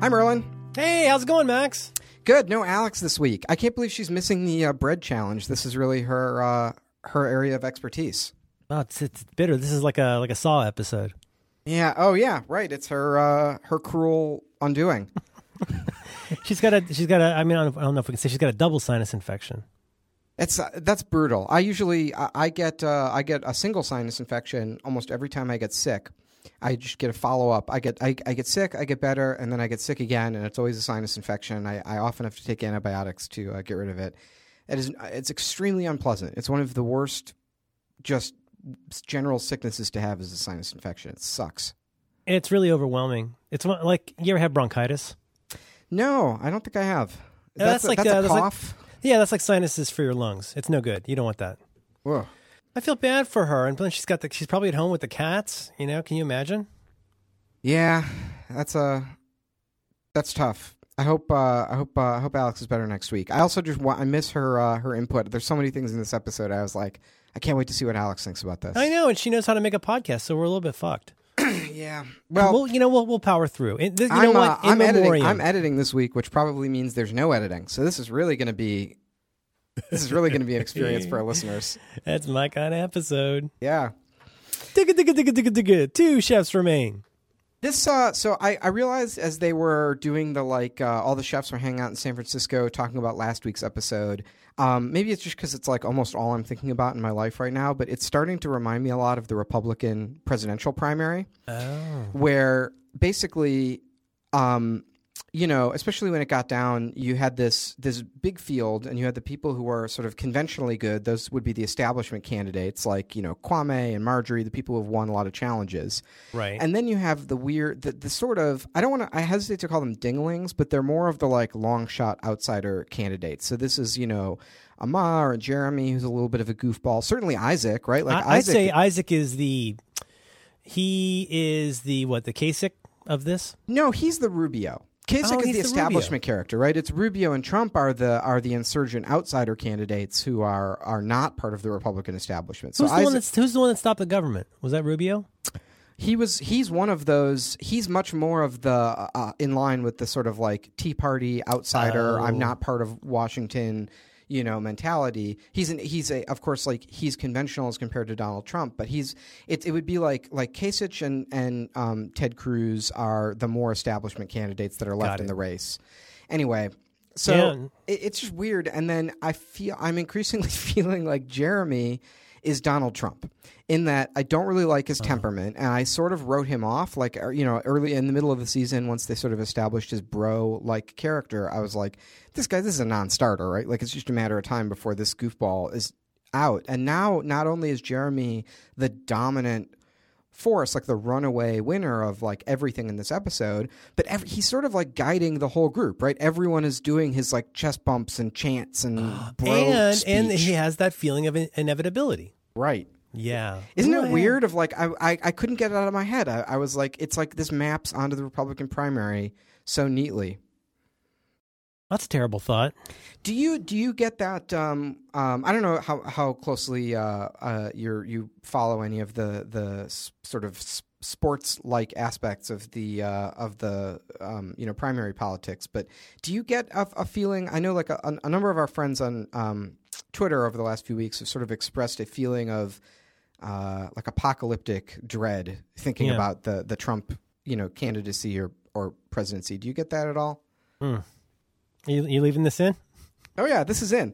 Hi, Merlin. Hey, how's it going, Max? Good. No Alex this week. I can't believe she's missing the uh, bread challenge. This is really her uh, her area of expertise. Oh, it's, it's bitter. This is like a like a Saw episode. Yeah. Oh, yeah. Right. It's her uh, her cruel undoing. she's got a she's got a. I mean, I don't, I don't know if we can say she's got a double sinus infection. It's uh, that's brutal. I usually I, I get uh, I get a single sinus infection almost every time I get sick. I just get a follow up. I get I, I get sick, I get better, and then I get sick again, and it's always a sinus infection. I, I often have to take antibiotics to uh, get rid of it. It is it's extremely unpleasant. It's one of the worst, just general sicknesses to have is a sinus infection. It sucks. It's really overwhelming. It's one, like you ever have bronchitis? No, I don't think I have. That's, a, like, that's uh, a that's like- cough. Yeah, that's like sinuses for your lungs. It's no good. You don't want that. Ugh. I feel bad for her, and then she's got the. She's probably at home with the cats. You know, can you imagine? Yeah, that's a that's tough. I hope uh, I hope uh, I hope Alex is better next week. I also just want I miss her uh, her input. There's so many things in this episode. I was like, I can't wait to see what Alex thinks about this. I know, and she knows how to make a podcast, so we're a little bit fucked. Yeah. Well, Well, you know, we'll we'll power through. You I'm, know uh, what? I'm editing. I'm editing this week, which probably means there's no editing. So this is really going to be this is really going to be an experience for our listeners. That's my kind of episode. Yeah. Digga digga digga digga digga. Two chefs remain. This uh so I I realized as they were doing the like uh, all the chefs were hanging out in San Francisco talking about last week's episode. Um, maybe it's just because it's like almost all I'm thinking about in my life right now, but it's starting to remind me a lot of the Republican presidential primary, Oh. where basically, um, you know, especially when it got down, you had this this big field, and you had the people who were sort of conventionally good. Those would be the establishment candidates, like you know Kwame and Marjorie, the people who have won a lot of challenges. Right. And then you have the weird, the, the sort of, I don't want to, I hesitate to call them dinglings, but they're more of the like long shot outsider candidates. So this is, you know, Amar and Jeremy, who's a little bit of a goofball. Certainly Isaac, right? Like I, I'd Isaac. say Isaac is the he is the what the Kasich of this. no, he's the Rubio. Kasich Oh, is the the establishment character, right? It's Rubio and Trump are the are the insurgent outsider candidates who are are not part of the Republican establishment. So Who's the one that's who's the one that stopped the government? Was that Rubio? he was he's one of those he's much more of the uh, in line with the sort of like tea party outsider Oh. i'm not part of washington you know mentality. He's an he's a of course like he's conventional as compared to donald trump but he's it, it would be like like kasich and and um, ted cruz are the more establishment candidates that are left in the race. Anyway so Yeah. it, it's just weird. And then i feel i'm increasingly feeling like jeremy is Donald Trump in that I don't really like his temperament and I sort of wrote him off like er, you know early in the middle of the season once they sort of established his bro like character I was like this guy this is a non-starter right? Like it's just a matter of time before this goofball is out. And now not only is Jeremy the dominant force like the runaway winner of like everything in this episode but every, he's sort of like guiding the whole group right? Everyone is doing his like chest bumps and chants and bro and and he has that feeling of in- inevitability. Right Yeah. isn't it weird? Of like, I, I, I couldn't get it out of my head. I, I was like, it's like this maps onto the Republican primary so neatly. That's a terrible thought. Do you do you get that? Um, um, I don't know how how closely uh, uh, you you follow any of the the s- sort of sports like aspects of the uh, of the um, you know primary politics, but do you get a, a feeling? I know like a, a number of our friends on um, Twitter over the last few weeks have sort of expressed a feeling of uh, like apocalyptic dread, thinking Yeah. about the the Trump you know candidacy or or presidency. Do you get that at all? You, you leaving this in? Oh yeah, this is in.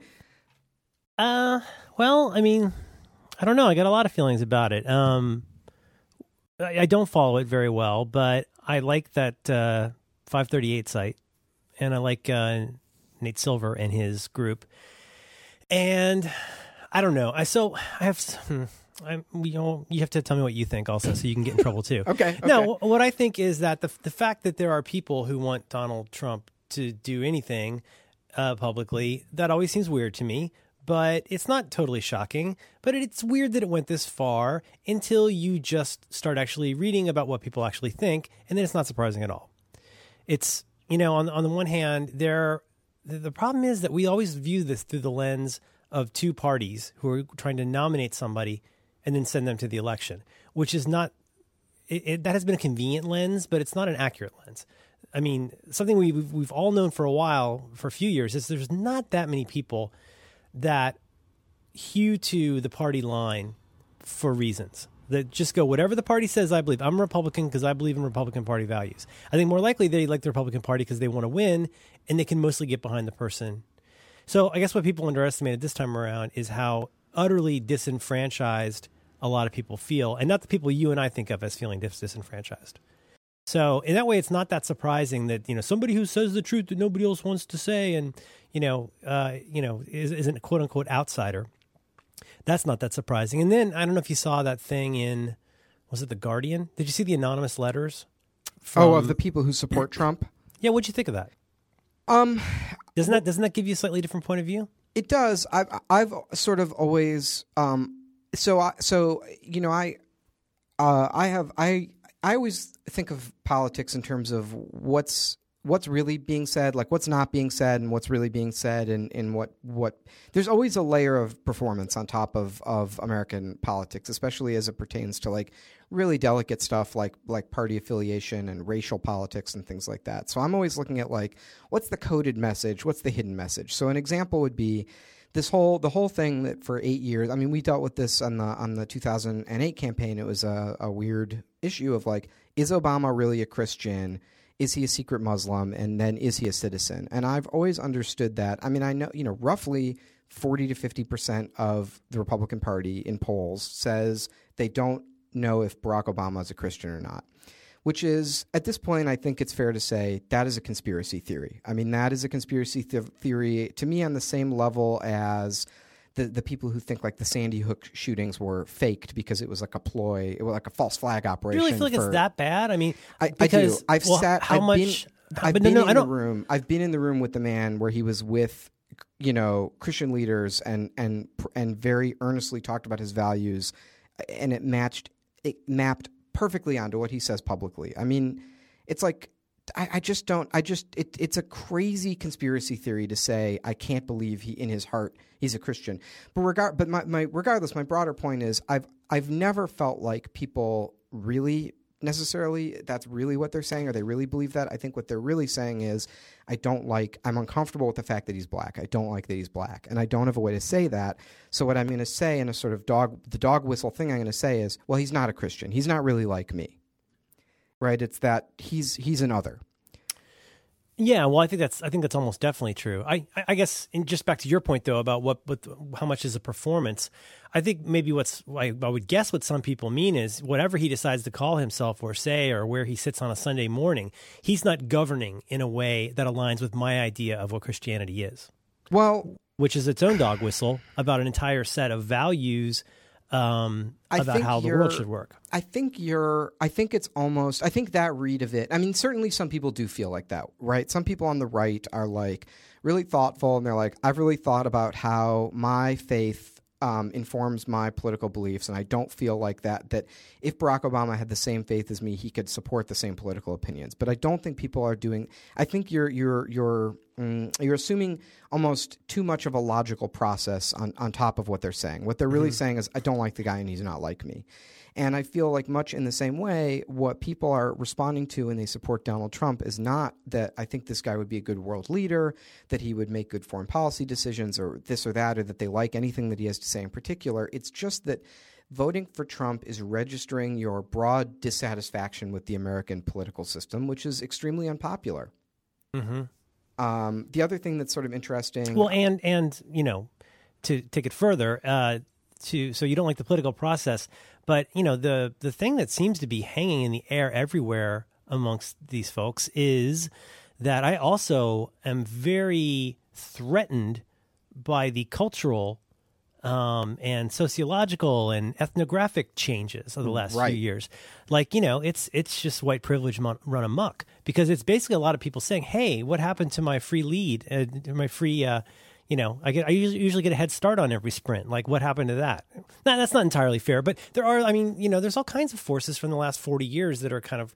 Uh, well, I mean, I don't know. I got a lot of feelings about it. Um, I, I don't follow it very well, but I like that uh, 538 site, and I like uh, Nate Silver and his group. And I don't know. I so I have. Hmm, I, you know, you have to tell me what you think also, so you can get in trouble too. Okay, okay. No, what I think is that the the fact that there are people who want Donald Trump to do anything uh, publicly that always seems weird to me. But it's not totally shocking. But it's weird that it went this far until you just start actually reading about what people actually think, and then it's not surprising at all. It's you know on on the one hand there the, problem is that we always view this through the lens of two parties who are trying to nominate somebody and then send them to the election, which is not it, it, that has been a convenient lens, but it's not an accurate lens. I mean, something we we've, we've all known for a while, for a few years, is there's not that many people that hew to the party line for reasons that just go whatever the party says. I believe I'm a Republican because I believe in Republican Party values. I think more likely they like the Republican Party because they want to win and they can mostly get behind the person. So I guess what people underestimated this time around is how utterly disenfranchised a lot of people feel, and not the people you and I think of as feeling dis- disenfranchised. So in that way, it's not that surprising that you know somebody who says the truth that nobody else wants to say, and you know, uh, you know, is, isn't a quote unquote outsider. That's not that surprising. And then I don't know if you saw that thing in was it the Guardian? Did you see the anonymous letters? From, oh, of the people who support Trump. Yeah, what'd you think of that? Um, doesn't that doesn't that give you a slightly different point of view? It does. I've I've sort of always um. So I so you know I uh I have I I always think of politics in terms of what's what's really being said, like what's not being said, and what's really being said, and, and what what there's always a layer of performance on top of of American politics, especially as it pertains to like really delicate stuff like like party affiliation and racial politics and things like that. So I'm always looking at like what's the coded message, what's the hidden message. So an example would be this whole the whole thing that for eight years. I mean, we dealt with this on the on the 2008 campaign. It was a, a weird issue of like, is Obama really a Christian? Is he a secret Muslim? And then is he a citizen? And I've always understood that. I mean, I know you know roughly 40 to 50 percent of the Republican Party in polls says they don't know if Barack Obama is a Christian or not which is at this point, I think it's fair to say that is a conspiracy theory. I mean, that is a conspiracy th- theory to me on the same level as the the people who think like the Sandy Hook shootings were faked because it was like a ploy, it was like a false flag operation. You really feel like for, it's that bad? I mean, I, because, I do. I've well, sat. How I've much? Been, I've but been no, no, in I the room. I've been in the room with the man where he was with, you know, Christian leaders and and and very earnestly talked about his values, and it matched. It mapped perfectly onto what he says publicly. I mean, it's like I, I, just don't. I just it, it's a crazy conspiracy theory to say I can't believe he in his heart he's a Christian. But regard, but my, my regardless, my broader point is I've I've never felt like people really necessarily that's really what they're saying or they really believe that. I think what they're really saying is I don't like I'm uncomfortable with the fact that he's black. I don't like that he's black. And I don't have a way to say that. So what I'm going to say in a sort of dog the dog whistle thing I'm going to say is, well, he's not a Christian. He's not really like me. Right? It's that he's he's an other. Yeah, well, I think that's I think that's almost definitely true. I I guess in just back to your point though about what what how much is a performance. I think maybe what's I, I would guess what some people mean is whatever he decides to call himself or say or where he sits on a Sunday morning, he's not governing in a way that aligns with my idea of what Christianity is. Well, which is its own dog whistle about an entire set of values um, about how the world should work. I think you're. I think it's almost. I think that read of it. I mean, certainly some people do feel like that, right? Some people on the right are like really thoughtful, and they're like, I've really thought about how my faith um, informs my political beliefs, and I don't feel like that. That if Barack Obama had the same faith as me, he could support the same political opinions. But I don't think people are doing. I think you're you're you're mm, you're assuming almost too much of a logical process on on top of what they're saying. What they're really mm-hmm. saying is, I don't like the guy, and he's not like me. And I feel like much in the same way, what people are responding to when they support Donald Trump is not that I think this guy would be a good world leader, that he would make good foreign policy decisions, or this or that, or that they like anything that he has to say in particular. It's just that voting for Trump is registering your broad dissatisfaction with the American political system, which is extremely unpopular. Mm-hmm. Um, the other thing that's sort of interesting. Well, and and you know, to take it further, uh, to so you don't like the political process, but you know the the thing that seems to be hanging in the air everywhere amongst these folks is that I also am very threatened by the cultural um, and sociological and ethnographic changes of the last right. few years. Like you know, it's it's just white privilege run amok because it's basically a lot of people saying, "Hey, what happened to my free lead, uh, my free uh, you know, I get I usually get a head start on every sprint. Like, what happened to that? Now, that's not entirely fair, but there are. I mean, you know, there's all kinds of forces from the last 40 years that are kind of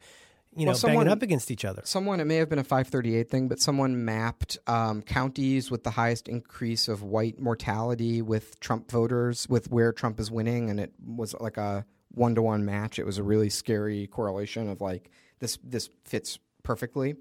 you know, well, someone, banging up against each other. Someone, it may have been a 538 thing, but someone mapped um, counties with the highest increase of white mortality with Trump voters, with where Trump is winning, and it was like a one to one match. It was a really scary correlation of like this. This fits perfectly.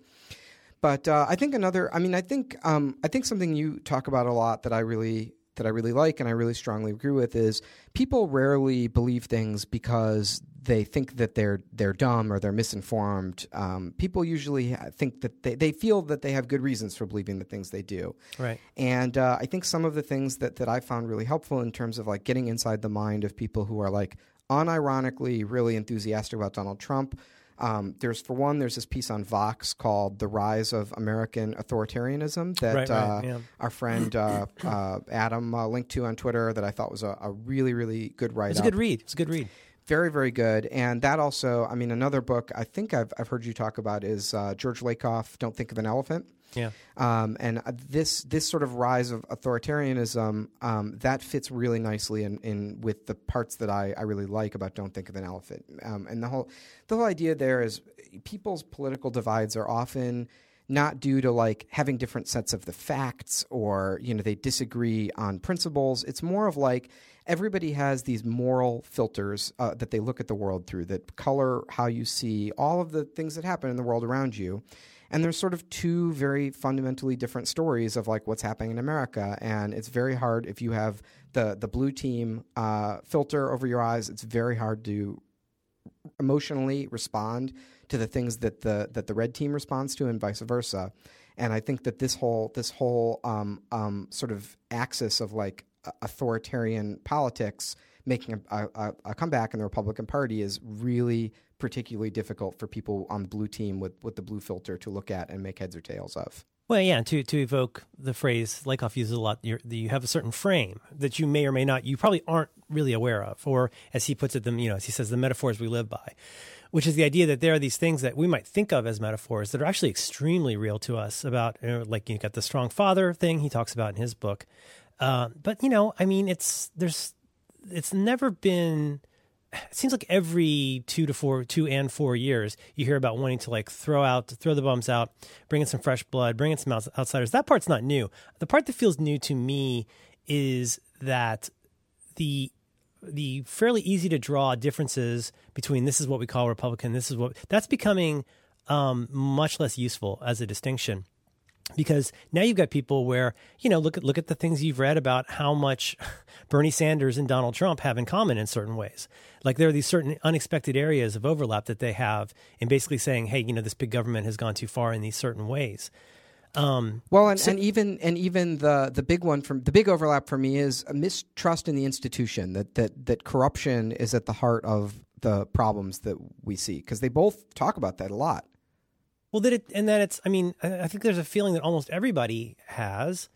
But uh, I think another. I mean, I think um, I think something you talk about a lot that I really that I really like and I really strongly agree with is people rarely believe things because they think that they're they're dumb or they're misinformed. Um, people usually think that they, they feel that they have good reasons for believing the things they do. Right. And uh, I think some of the things that that I found really helpful in terms of like getting inside the mind of people who are like unironically really enthusiastic about Donald Trump um, there's for one, there's this piece on Vox called "The Rise of American Authoritarianism" that Right, right, uh, yeah. our friend uh, uh, Adam uh, linked to on Twitter. That I thought was a, a really, really good write It's a good read. It's a good read. Very, very good. And that also, I mean, another book I think I've I've heard you talk about is uh, George Lakoff. Don't think of an elephant. Yeah. Um, and uh, this this sort of rise of authoritarianism um, that fits really nicely in, in with the parts that I, I really like about Don't Think of an Elephant. Um, and the whole the whole idea there is people's political divides are often not due to like having different sets of the facts or you know they disagree on principles. It's more of like everybody has these moral filters uh, that they look at the world through that color how you see all of the things that happen in the world around you. And there's sort of two very fundamentally different stories of like what's happening in America, and it's very hard if you have the the blue team uh, filter over your eyes. It's very hard to emotionally respond to the things that the that the red team responds to, and vice versa. And I think that this whole this whole um, um, sort of axis of like authoritarian politics making a, a, a, comeback in the Republican Party is really particularly difficult for people on the blue team with, with the blue filter to look at and make heads or tails of. Well, yeah, to to evoke the phrase Lakoff uses a lot, you have a certain frame that you may or may not, you probably aren't really aware of, or as he puts it, them, you know, as he says, the metaphors we live by, which is the idea that there are these things that we might think of as metaphors that are actually extremely real to us. About you know, like you got the strong father thing he talks about in his book, uh, but you know, I mean, it's there's it's never been it seems like every two to four, two and four years, you hear about wanting to like throw out, throw the bums out, bring in some fresh blood, bring in some outsiders. That part's not new. The part that feels new to me is that the the fairly easy to draw differences between this is what we call Republican, this is what that's becoming um, much less useful as a distinction because now you've got people where you know look at look at the things you've read about how much Bernie Sanders and Donald Trump have in common in certain ways. Like there are these certain unexpected areas of overlap that they have in basically saying, hey, you know, this big government has gone too far in these certain ways. Um, well, and, so, and even and even the the big one from the big overlap for me is a mistrust in the institution that that that corruption is at the heart of the problems that we see because they both talk about that a lot. Well, that it and that it's. I mean, I think there's a feeling that almost everybody has.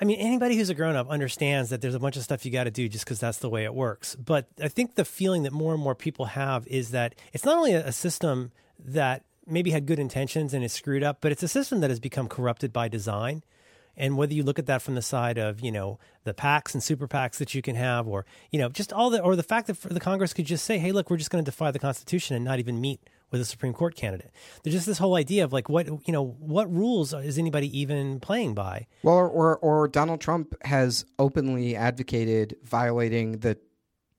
I mean, anybody who's a grown up understands that there's a bunch of stuff you got to do just because that's the way it works. But I think the feeling that more and more people have is that it's not only a system that maybe had good intentions and is screwed up, but it's a system that has become corrupted by design. And whether you look at that from the side of, you know, the PACs and super PACs that you can have, or, you know, just all the, or the fact that the Congress could just say, hey, look, we're just going to defy the Constitution and not even meet with a Supreme Court candidate. There's just this whole idea of like, what, you know, what rules is anybody even playing by? Well, or, or, or Donald Trump has openly advocated violating the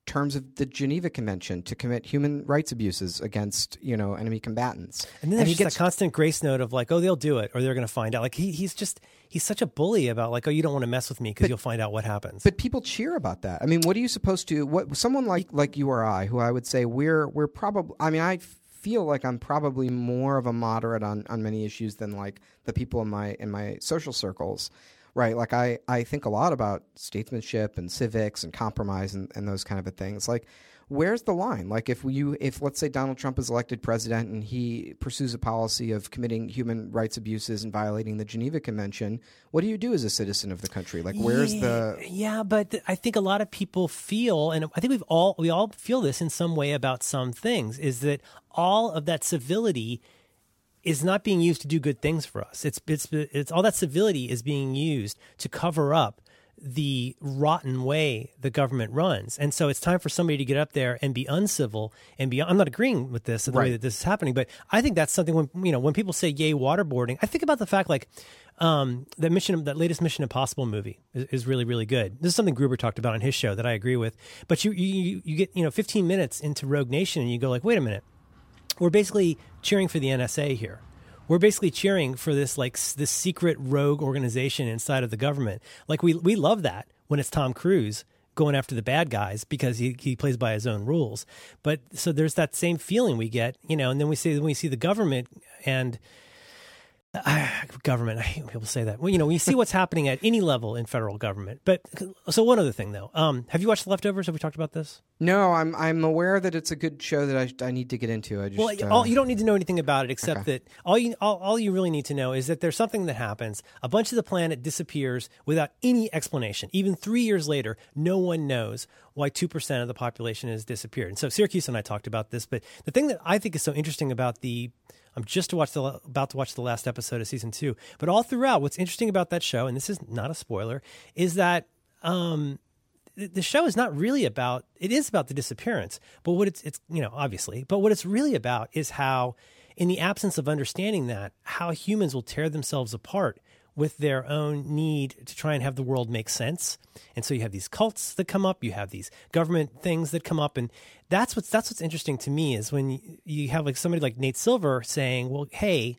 terms of the Geneva Convention to commit human rights abuses against you know enemy combatants. And then there's just gets, a constant grace note of like, oh, they'll do it or they're going to find out. Like he, he's just he's such a bully about like, oh, you don't want to mess with me because you'll find out what happens. But people cheer about that. I mean, what are you supposed to? What someone like like you or I, who I would say we're we're probably. I mean, I feel like I'm probably more of a moderate on on many issues than like the people in my in my social circles right? Like I, I think a lot about statesmanship and civics and compromise and, and those kind of things. Like, where's the line? Like, if you, if let's say Donald Trump is elected president and he pursues a policy of committing human rights abuses and violating the Geneva Convention, what do you do as a citizen of the country? Like, where's yeah, the? Yeah, but I think a lot of people feel, and I think we've all we all feel this in some way about some things, is that all of that civility is not being used to do good things for us. It's it's it's all that civility is being used to cover up the rotten way the government runs. And so it's time for somebody to get up there and be uncivil and be I'm not agreeing with this the right. way that this is happening, but I think that's something when you know, when people say yay waterboarding, I think about the fact like um, that mission that latest Mission Impossible movie is, is, really, really good. This is something Gruber talked about on his show that I agree with. But you you you get, you know, fifteen minutes into Rogue Nation and you go like, wait a minute we're basically cheering for the NSA here. We're basically cheering for this like this secret rogue organization inside of the government. Like we we love that when it's Tom Cruise going after the bad guys because he, he plays by his own rules. But so there's that same feeling we get, you know, and then we see when we see the government and uh, government. I hate when people say that. Well, you know, we see what's happening at any level in federal government. But so one other thing though, um, have you watched The Leftovers? Have we talked about this? No, I'm I'm aware that it's a good show that I, I need to get into. I just Well, uh, all, you don't need to know anything about it except that all you all, all you really need to know is that there's something that happens. A bunch of the planet disappears without any explanation. Even three years later, no one knows why two percent of the population has disappeared. And so Siracusa and I talked about this. But the thing that I think is so interesting about the I'm just to watch the about to watch the last episode of season two. But all throughout, what's interesting about that show, and this is not a spoiler, is that um, the, show is not really about. It is about the disappearance, but what it's it's you know obviously, but what it's really about is how, in the absence of understanding that, how humans will tear themselves apart with their own need to try and have the world make sense. And so you have these cults that come up, you have these government things that come up, and that's what's that's what's interesting to me is when you have like somebody like Nate Silver saying, "Well, hey."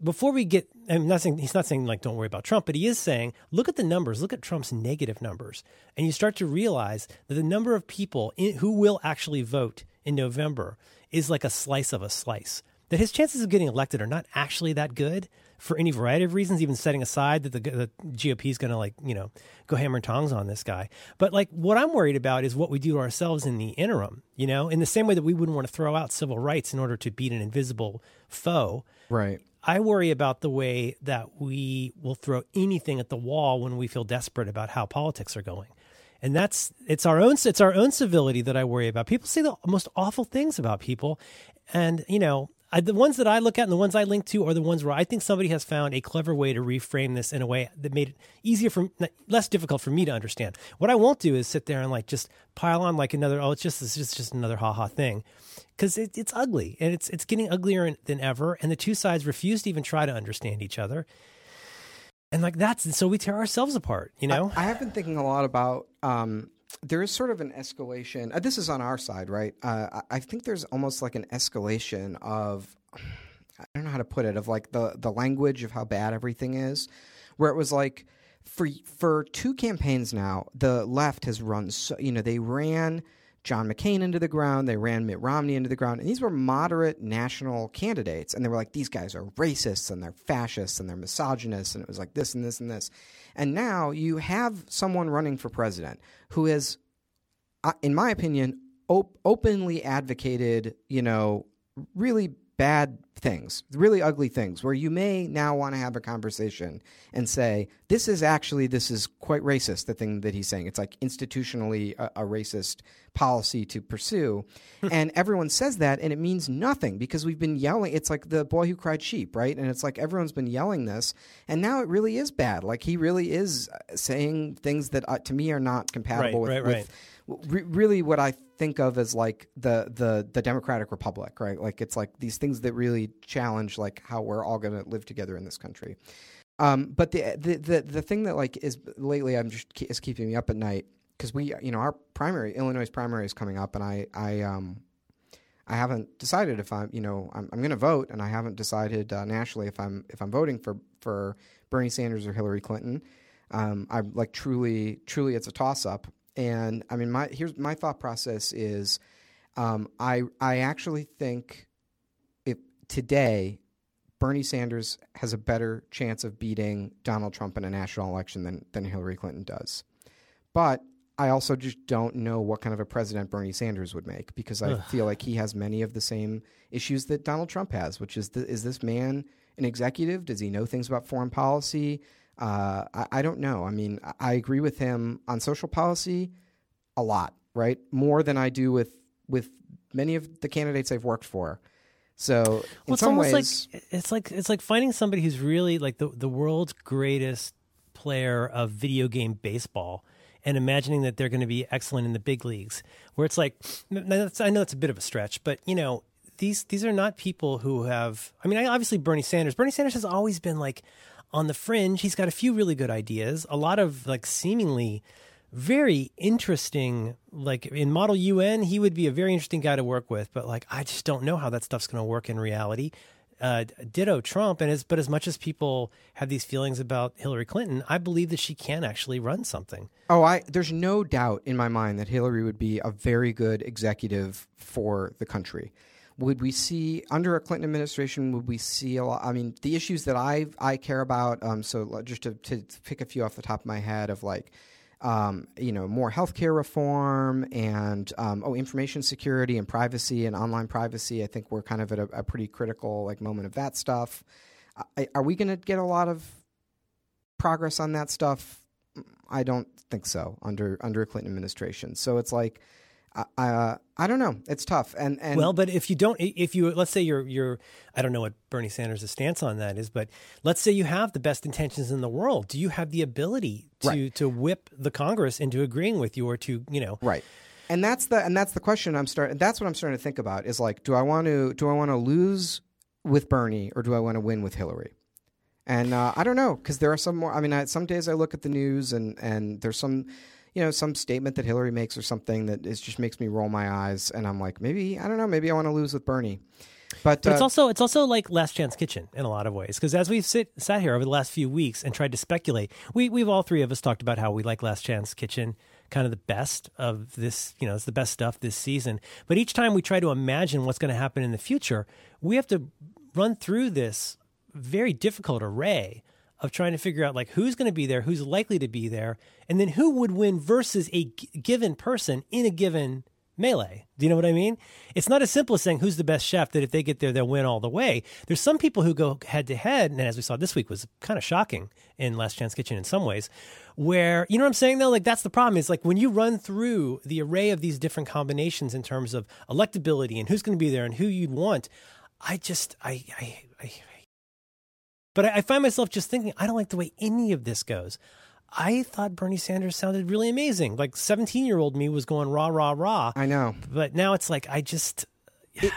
Before we get, I'm not saying he's not saying like don't worry about Trump, but he is saying look at the numbers, look at Trump's negative numbers, and you start to realize that the number of people in, who will actually vote in November is like a slice of a slice. That his chances of getting elected are not actually that good for any variety of reasons, even setting aside that the, the GOP is going to like, you know, go hammer and tongs on this guy. But like what I'm worried about is what we do to ourselves in the interim, you know, in the same way that we wouldn't want to throw out civil rights in order to beat an invisible foe. right. I worry about the way that we will throw anything at the wall when we feel desperate about how politics are going. And that's it's our own it's our own civility that I worry about. People say the most awful things about people and you know, I, the ones that I look at and the ones I link to are the ones where I think somebody has found a clever way to reframe this in a way that made it easier for less difficult for me to understand. What I won't do is sit there and like just pile on like another oh it's just it's just just another ha ha thing because it, it's ugly and it's it's getting uglier than ever and the two sides refuse to even try to understand each other. And like that's so we tear ourselves apart, you know. I, I have been thinking a lot about. Um, there is sort of an escalation. Uh, this is on our side, right? Uh, I think there's almost like an escalation of. I don't know how to put it. Of like the the language of how bad everything is, where it was like for for two campaigns now, the left has run. So you know they ran John McCain into the ground. They ran Mitt Romney into the ground. And these were moderate national candidates. And they were like, these guys are racists and they're fascists and they're misogynists. And it was like this and this and this. And now you have someone running for president who has, uh, in my opinion, op- openly advocated, you know, really bad things, really ugly things, where you may now want to have a conversation and say, this is actually, this is quite racist, the thing that he's saying. It's like institutionally a, a racist policy to pursue. and everyone says that, and it means nothing because we've been yelling. It's like the boy who cried sheep, right? And it's like everyone's been yelling this, and now it really is bad. Like he really is saying things that uh, to me are not compatible Right, with, right, right. Re- really what I think of as like the the the democratic republic, right? Like it's like these things that really challenge like how we're all going to live together in this country. Um, but the, the the the thing that like is lately I'm just is keeping me up at night because we you know our primary Illinois primary is coming up and I I um I haven't decided if I'm you know I'm, I'm going to vote and I haven't decided uh, nationally if I'm if I'm voting for for Bernie Sanders or Hillary Clinton. Um, I'm like truly truly it's a toss up and I mean my here's my thought process is um, I I actually think if today Bernie Sanders has a better chance of beating Donald Trump in a national election than, than Hillary Clinton does. But I also just don't know what kind of a president Bernie Sanders would make because I Ugh. feel like he has many of the same issues that Donald Trump has, which is the, is this man an executive? Does he know things about foreign policy? Uh, I, I don't know. I mean, I- agree with him on social policy a lot, right? More than I do with with many of the candidates I've worked for. So in it's some almost ways, like it's like it's like finding somebody who's really like the the world's greatest player of video game baseball and imagining that they're going to be excellent in the big leagues. Where it's like I know it's a bit of a stretch, but you know these these are not people who have. I mean, obviously Bernie Sanders. Bernie Sanders has always been like on the fringe. He's got a few really good ideas, a lot of like seemingly very interesting. Like in Model UN, he would be a very interesting guy to work with. But like, I just don't know how that stuff's going to work in reality. Uh, ditto Trump, and as but as much as people have these feelings about Hillary Clinton, I believe that she can actually run something. Oh, I there's no doubt in my mind that Hillary would be a very good executive for the country. Would we see under a Clinton administration? Would we see a lot? I mean, the issues that I I care about. Um, so just to, to pick a few off the top of my head of like um, you know, more healthcare reform and um, oh, information security and privacy and online privacy. I think we're kind of at a, a pretty critical like moment of that stuff. I, are we going to get a lot of progress on that stuff? I don't think so under under a Clinton administration. So it's like uh, I don't know. It's tough. And, and well, but if you don't, if you let's say you're you're, I don't know what Bernie Sanders' stance on that is, but let's say you have the best intentions in the world. Do you have the ability to right. to whip the Congress into agreeing with you, or to you know, right? And that's the and that's the question I'm starting. That's what I'm starting to think about. Is like, do I want to do I want to lose with Bernie or do I want to win with Hillary? And uh, I don't know because there are some more. I mean, I, some days I look at the news and and there's some you know, some statement that Hillary makes or something that is just makes me roll my eyes, and I'm like, maybe I don't know, maybe I want to lose with Bernie. But, but it's uh, also it's also like Last Chance Kitchen in a lot of ways because as we've sit, sat here over the last few weeks and tried to speculate, we we've all three of us talked about how we like Last Chance Kitchen, kind of the best of this, you know, it's the best stuff this season. But each time we try to imagine what's going to happen in the future, we have to run through this very difficult array of trying to figure out like who's going to be there, who's likely to be there, and then who would win versus a g- given person in a given melee. Do you know what I mean? It's not as simple as saying who's the best chef that if they get there, they'll win all the way. There's some people who go head to head, and as we saw this week was kind of shocking in Last Chance Kitchen in some ways, where, you know what I'm saying though? Like that's the problem is like when you run through the array of these different combinations in terms of electability and who's going to be there and who you'd want, I just, I, I, I but I, I find myself just thinking, I don't like the way any of this goes. I thought Bernie Sanders sounded really amazing. Like 17 year old me was going rah, rah, rah. I know. But now it's like, I just.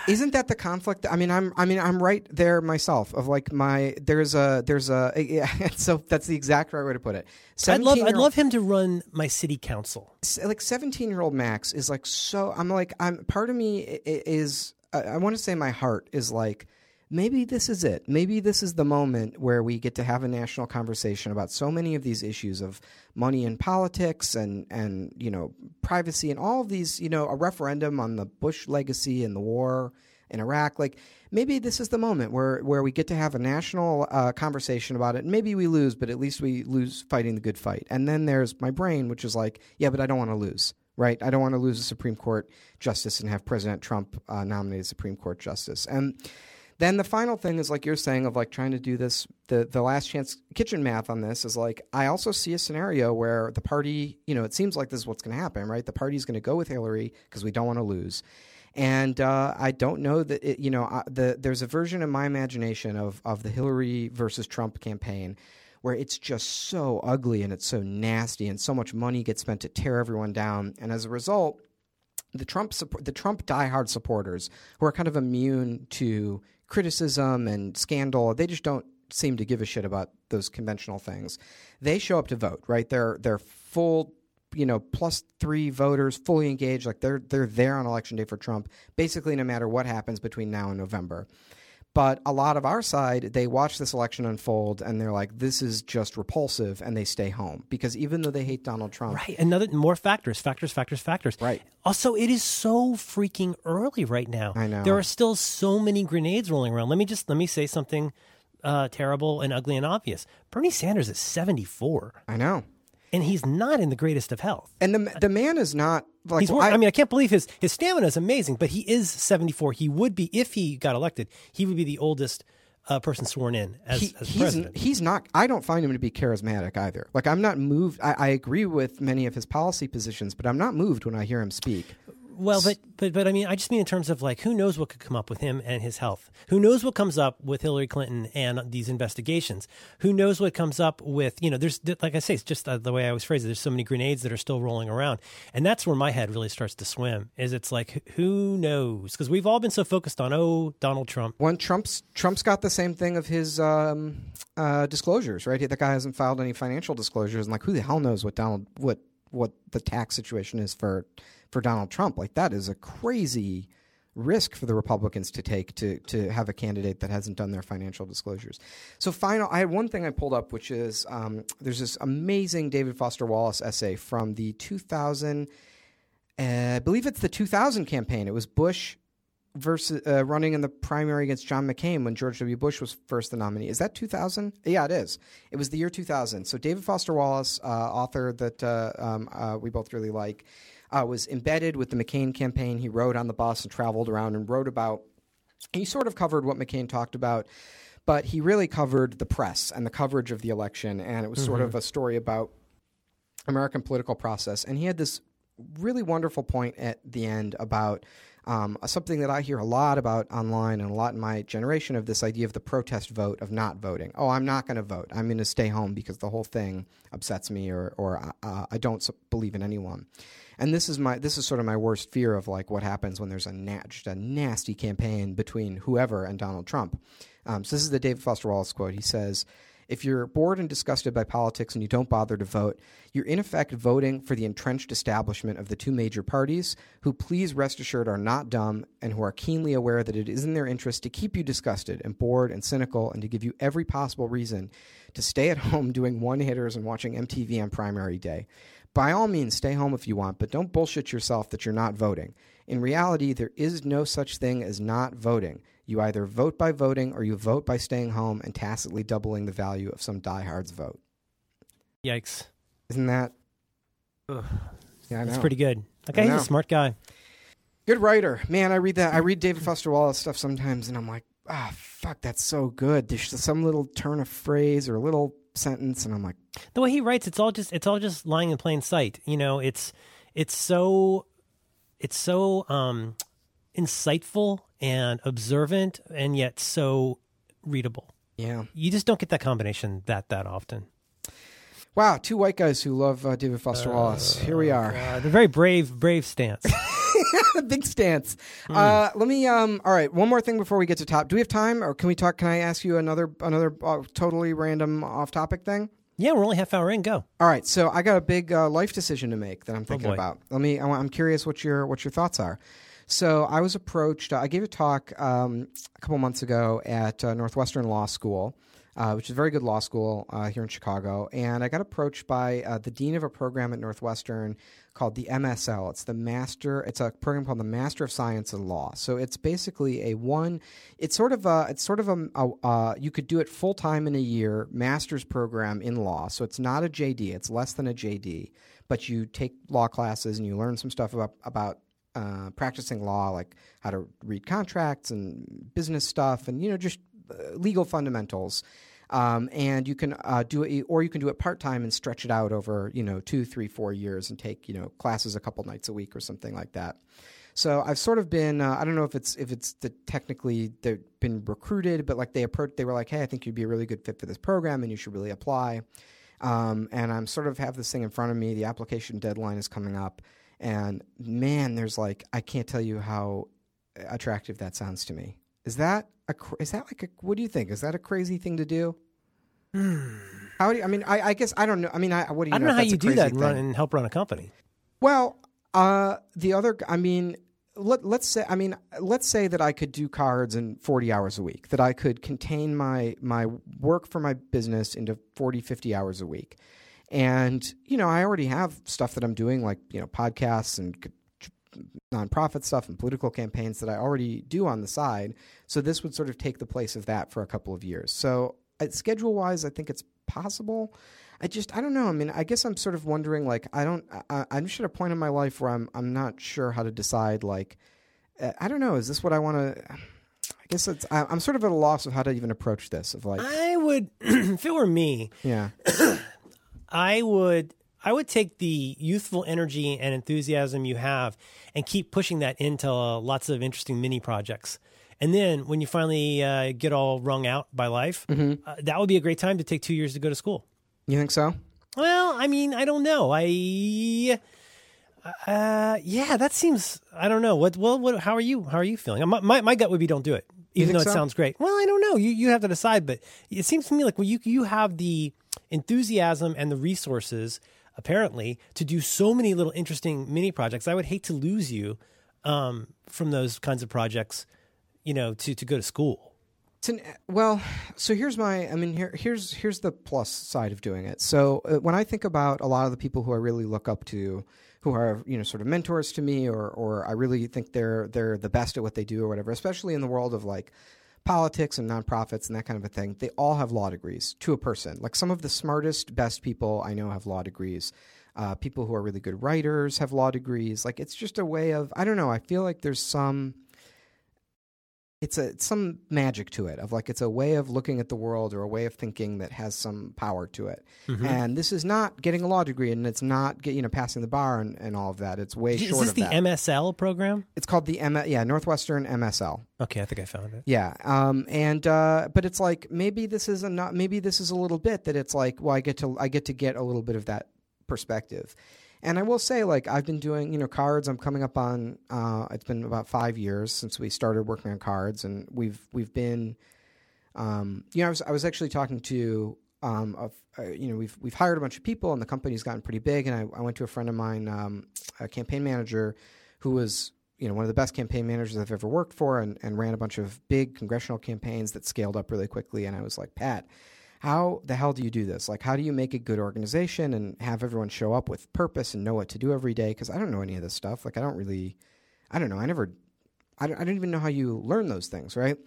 is not that the conflict? I mean, I'm, I mean, I'm right there myself. Of like my, there's a, there's a, yeah, so that's the exact right way to put it. I'd love, I'd love him to run my city council. Like 17 year old Max is like so. I'm like, I'm part of me is, I want to say my heart is like, maybe this is it. Maybe this is the moment where we get to have a national conversation about so many of these issues of money in politics and and you know privacy and all of these. You know, a referendum on the Bush legacy and the war in Iraq. Like maybe this is the moment where where we get to have a national uh, conversation about it. Maybe we lose, but at least we lose fighting the good fight. And then there's my brain, which is like, yeah, but I don't want to lose right? I don't want to lose a Supreme Court justice and have President Trump uh, nominate a Supreme Court justice. And then the final thing is like you're saying of like trying to do this the the last chance kitchen math on this is like I also see a scenario where the party, you know, it seems like this is what's going to happen, right? The party's going to go with Hillary because we don't want to lose. And uh, I don't know that it, you know the there's a version in my imagination of of the Hillary versus Trump campaign where it's just so ugly and it's so nasty and so much money gets spent to tear everyone down and as a result the Trump the Trump diehard supporters who are kind of immune to criticism and scandal. They just don't seem to give a shit about those conventional things. They show up to vote, right? They're they're full, you know, plus three voters, fully engaged. Like they're they're there on election day for Trump, basically no matter what happens between now and November. But a lot of our side, they watch this election unfold and they're like, this is just repulsive, and they stay home because even though they hate Donald Trump. Right. Another, more factors, factors, factors, factors. Right. Also, it is so freaking early right now. I know. There are still so many grenades rolling around. Let me just, let me say something uh, terrible and ugly and obvious. Bernie Sanders is 74. I know and he's not in the greatest of health. And the the man is not like. He's I, I, mean, I can't believe his his stamina is amazing, but he is seventy four. He would be if he got elected. He would be the oldest uh, person sworn in as, he, as he's, president. He's not. I don't find him to be charismatic either. Like I'm not moved. I, I agree with many of his policy positions, but I'm not moved when I hear him speak. Well, but but but I mean, I just mean in terms of like who knows what could come up with him and his health. Who knows what comes up with Hillary Clinton and these investigations? Who knows what comes up with you know? There's like I say, it's just the way I always phrase it. There's so many grenades that are still rolling around, and that's where my head really starts to swim. Is it's like who knows? Because we've all been so focused on oh Donald Trump. When Trump's Trump's got the same thing of his um, uh, disclosures, right? The guy hasn't filed any financial disclosures, and like who the hell knows what Donald what what the tax situation is for for Donald Trump. Like that is a crazy risk for the Republicans to take to to have a candidate that hasn't done their financial disclosures. So final, I had one thing I pulled up, which is um, there's this amazing David Foster Wallace essay from the 2000, uh, I believe it's the 2000 campaign. It was Bush versus uh, running in the primary against John McCain when George W. Bush was first the nominee. Is that 2000? Yeah, it is. It was the year 2000. So David Foster Wallace, uh, author that uh, um, uh, we both really like, uh, was embedded with the McCain campaign. He rode on the bus and traveled around and wrote about. He sort of covered what McCain talked about, but he really covered the press and the coverage of the election, and it was sort of a story about American political process. And he had this really wonderful point at the end about um, something that I hear a lot about online and a lot in my generation of this idea of the protest vote of not voting. Oh, I'm not going to vote. I'm going to stay home because the whole thing upsets me, or or uh, I don't believe in anyone. And this is my this is sort of my worst fear of like what happens when there's a na- just a nasty campaign between whoever and Donald Trump. Um, so this is the David Foster Wallace quote. He says. If you're bored and disgusted by politics and you don't bother to vote, you're in effect voting for the entrenched establishment of the two major parties, who, please rest assured, are not dumb and who are keenly aware that it is in their interest to keep you disgusted and bored and cynical and to give you every possible reason to stay at home doing one hitters and watching MTV on primary day. By all means, stay home if you want, but don't bullshit yourself that you're not voting. In reality, there is no such thing as not voting. You either vote by voting or you vote by staying home and tacitly doubling the value of some diehard's vote. Yikes. Isn't that? Ugh. Yeah, I know. That's pretty good. Okay, he's a smart guy. Good writer, man. I read that. I read David Foster Wallace stuff sometimes, and I'm like, ah, fuck, that's so good. There's some little turn of phrase or a little sentence, and I'm like, The way he writes, it's all just it's all just lying in plain sight. You know, it's it's so it's so um insightful and observant and yet so readable. yeah. You just don't get that combination that that often. Wow, two white guys who love uh, David Foster Wallace. Here we are. Uh, the very brave brave stance. Big stance. Hmm. Uh, let me. Um, all right, one more thing before we get to top. Do we have time, or can we talk? Can I ask you another another uh, totally random off topic thing? yeah, we're only half hour in. Go. All right, so I got a big uh, life decision to make that I'm thinking boy. about. Let me. I'm curious what your what your thoughts are. So I was approached. I gave a talk um, a couple months ago at uh, Northwestern Law School, uh, which is a very good law school uh, here in Chicago. And I got approached by uh, the dean of a program at Northwestern called the MSL. It's the Master. It's a program called the Master of Science in Law. So it's basically a one. It's sort of a. It's sort of a. a you could do it full time in a year, master's program in law. So it's not a JD. It's less than a JD, but you take law classes and you learn some stuff about about uh, practicing law, like how to read contracts and business stuff, and you know just uh, legal fundamentals. Um, and you can uh, do it, or you can do it part time and stretch it out over you know two, three, four years, and take you know classes a couple nights a week or something like that. So I've sort of been uh, I don't know if it's if it's the technically they've been recruited, but like they approached, they were like, hey, I think you'd be a really good fit for this program, and you should really apply. Um, and I'm sort of have this thing in front of me. The application deadline is coming up, and man, there's like I can't tell you how attractive that sounds to me. Is that a is that like a what do you think? Is that a crazy thing to do? How do you, I mean? I, I guess I don't know. I mean, I, what do you I don't know? know how you do that and, run, and help run a company. Well, uh, the other, I mean, let, let's say, I mean, let's say that I could do cards in 40 hours a week, that I could contain my, my work for my business into 40, 50 hours a week. And, you know, I already have stuff that I'm doing, like, you know, podcasts and nonprofit stuff and political campaigns that I already do on the side. So this would sort of take the place of that for a couple of years. So uh, schedule wise, I think it's possible. I just I don't know. I mean, I guess I'm sort of wondering. Like, I don't. I, I'm just at a point in my life where I'm I'm not sure how to decide. Like, uh, I don't know. Is this what I want to? I guess it's. I'm sort of at a loss of how to even approach this. Of like, I would, if it were me, yeah, I would I would take the youthful energy and enthusiasm you have and keep pushing that into uh, lots of interesting mini projects. And then when you finally uh, get all wrung out by life, uh, that would be a great time to take two years to go to school. you think so? Well, I mean, I don't know. I, uh, yeah, that seems. I don't know. What? Well, what? How are you? How are you feeling? My my, my gut would be don't do it, even though it so? sounds great. Well, I don't know. You you have to decide, but it seems to me like well, you you have the enthusiasm and the resources apparently to do so many little interesting mini projects. I would hate to lose you um, from those kinds of projects, you know, to to go to school. An, well, so here's my. I mean, here here's here's the plus side of doing it. So uh, when I think about a lot of the people who I really look up to, who are you know sort of mentors to me, or or I really think they're they're the best at what they do, or whatever. Especially in the world of like politics and nonprofits and that kind of a thing. They all have law degrees to a person. Like some of the smartest, best people I know have law degrees. Uh, people who are really good writers have law degrees. Like it's just a way of I don't know. I feel like there's some it's a it's some magic to it of like it's a way of looking at the world or a way of thinking that has some power to it. Mm-hmm. And this is not getting a law degree and it's not get, you know passing the bar and, and all of that. It's way Is short this of the that. MSL program? it's called the M- yeah Northwestern MSL. Okay, I think I found it. Yeah, um, and uh, but it's like maybe this is a not maybe this is a little bit that it's like well I get to I get to get a little bit of that perspective, and I will say like I've been doing you know cards I'm coming up on uh, it's been about five years since we started working on cards and we've we've been um, you know I was I was actually talking to um, of, uh, you know we've we've hired a bunch of people and the company's gotten pretty big and I, I went to a friend of mine um, a campaign manager who was you know one of the best campaign managers I've ever worked for, and, and ran a bunch of big congressional campaigns that scaled up really quickly. And I was like, Pat, how the hell do you do this? Like, how do you make a good organization and have everyone show up with purpose and know what to do every day? Because I don't know any of this stuff. Like, I don't really, I don't know. I never, I don't, I don't even know how you learn those things, right?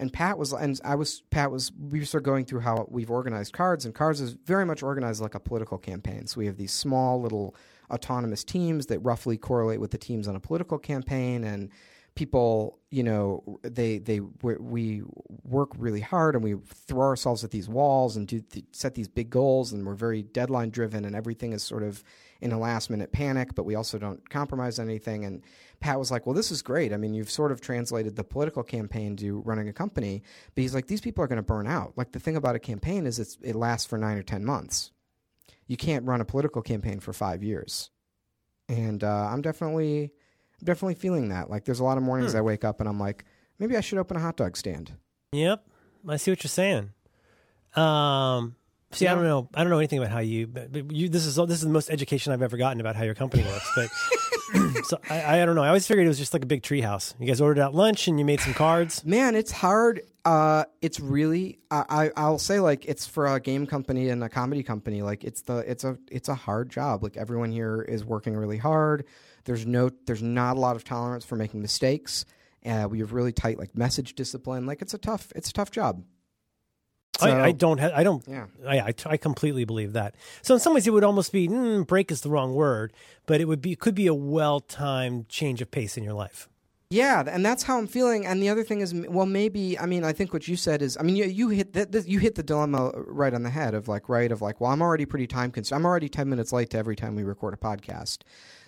And Pat was, and I was, Pat was, we started going through how we've organized cards, and cards is very much organized like a political campaign. So we have these small little autonomous teams that roughly correlate with the teams on a political campaign and people you know they they we work really hard and we throw ourselves at these walls and do set these big goals and we're very deadline driven and everything is sort of in a last minute panic but we also don't compromise anything. And Pat was like well this is great. I mean you've sort of translated the political campaign to running a company. But he's like these people are going to burn out. Like the thing about a campaign is it's, it lasts for 9 or 10 months. You can't run a political campaign for 5 years. And uh, I'm definitely definitely feeling that. Like, there's a lot of mornings Hmm. I wake up and I'm like, maybe I should open a hot dog stand. Yep, I see what you're saying. Um, see, I don't know. I don't know anything about how you. But you this is this is the most education I've ever gotten about how your company works. But so I, I don't know. I always figured it was just like a big treehouse. You guys ordered out lunch and you made some cards. Man, it's hard. Uh, it's really. I, I I'll say like it's for a game company and a comedy company. Like it's the it's a it's a hard job. Like everyone here is working really hard. There's no there's not a lot of tolerance for making mistakes. Uh, we have really tight like message discipline. Like it's a tough it's a tough job. So- I, I don't. Ha- I don't. Yeah. I, I I completely believe that. So in some ways, it would almost be mm, break is the wrong word, but it would be could be a well timed change of pace in your life. Yeah, and that's how I'm feeling. And the other thing is, well, maybe I mean, I think what you said is, I mean, you, you hit the, the, you hit the dilemma right on the head of like, right, of like, well, I'm already pretty time constrained. I'm already ten minutes late to every time we record a podcast,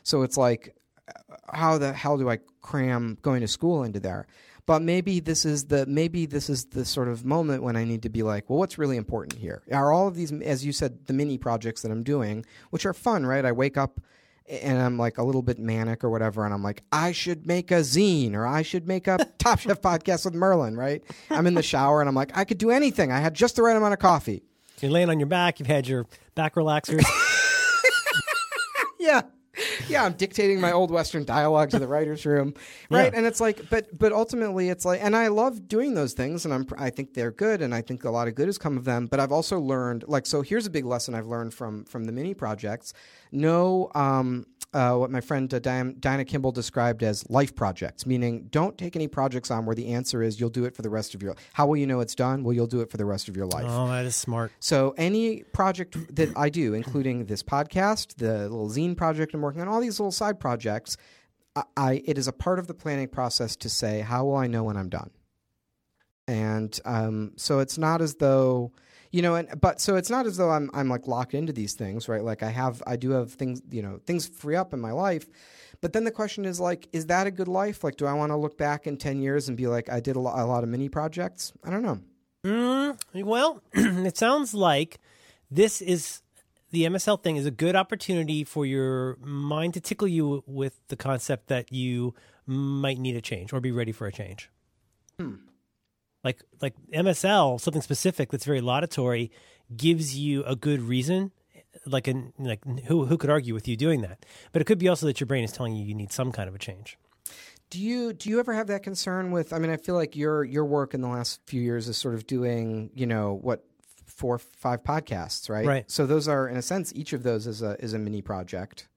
so it's like, uh, how the hell do I cram going to school into there? But maybe this is the maybe this is the sort of moment when I need to be like, well, what's really important here? Are all of these, as you said, the mini projects that I'm doing, which are fun, right? I wake up and I'm like a little bit manic or whatever, and I'm like, I should make a zine or I should make a Top Chef podcast with Merlin, right? I'm in the shower and I'm like, I could do anything. I had just the right amount of coffee. You're laying on your back. You've had your back relaxers. yeah yeah i'm dictating my old western dialogue to the writers room. Right? Yeah. and it's like but but ultimately it's like and i love doing those things and i'm i think they're good and i think a lot of good has come of them but i've also learned like so here's a big lesson i've learned from from the mini projects. No um uh, what my friend uh, Diana, Diana Kimball described as life projects, meaning don't take any projects on where the answer is you'll do it for the rest of your. Life. How will you know it's done? Well, you'll do it for the rest of your life. oh, that is smart. So any project that I do, including this podcast, the little zine project I'm working on, all these little side projects, I, I it is a part of the planning process to say how will I know when I'm done. And um, so it's not as though you know, and but so it's not as though I'm I'm like locked into these things, right? Like I have I do have things, you know, things free up in my life. But then the question is like, is that a good life? Like, do I want to look back in ten years and be like, I did a lot, a lot of mini projects? I don't know. Mm, well, it sounds like this is the MSL thing is a good opportunity for your mind to tickle you with the concept that you might need a change or be ready for a change. Like like MSL, something specific that's very laudatory, gives you a good reason like an like who who could argue with you doing that? But it could be also that your brain is telling you you need some kind of a change. Do you do you ever have that concern with? I mean, I feel like your your work in the last few years is sort of doing you know what four five podcasts, right? Right. So those are in a sense each of those is a is a mini project.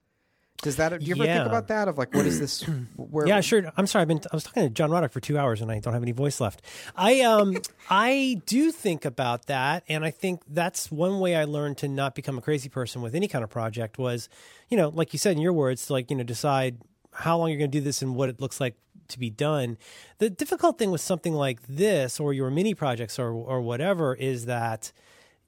Does that? Do you ever Yeah. think about that? Of like, what is this? Where? Yeah, sure. I'm sorry. I've been. I was talking to John Roderick for two hours, and I don't have any voice left. I um, I do think about that, and I think that's one way I learned to not become a crazy person with any kind of project. Was, you know, like you said in your words, to like you know decide how long you're going to do this and what it looks like to be done. The difficult thing with something like this, or your mini projects, or or whatever, is that,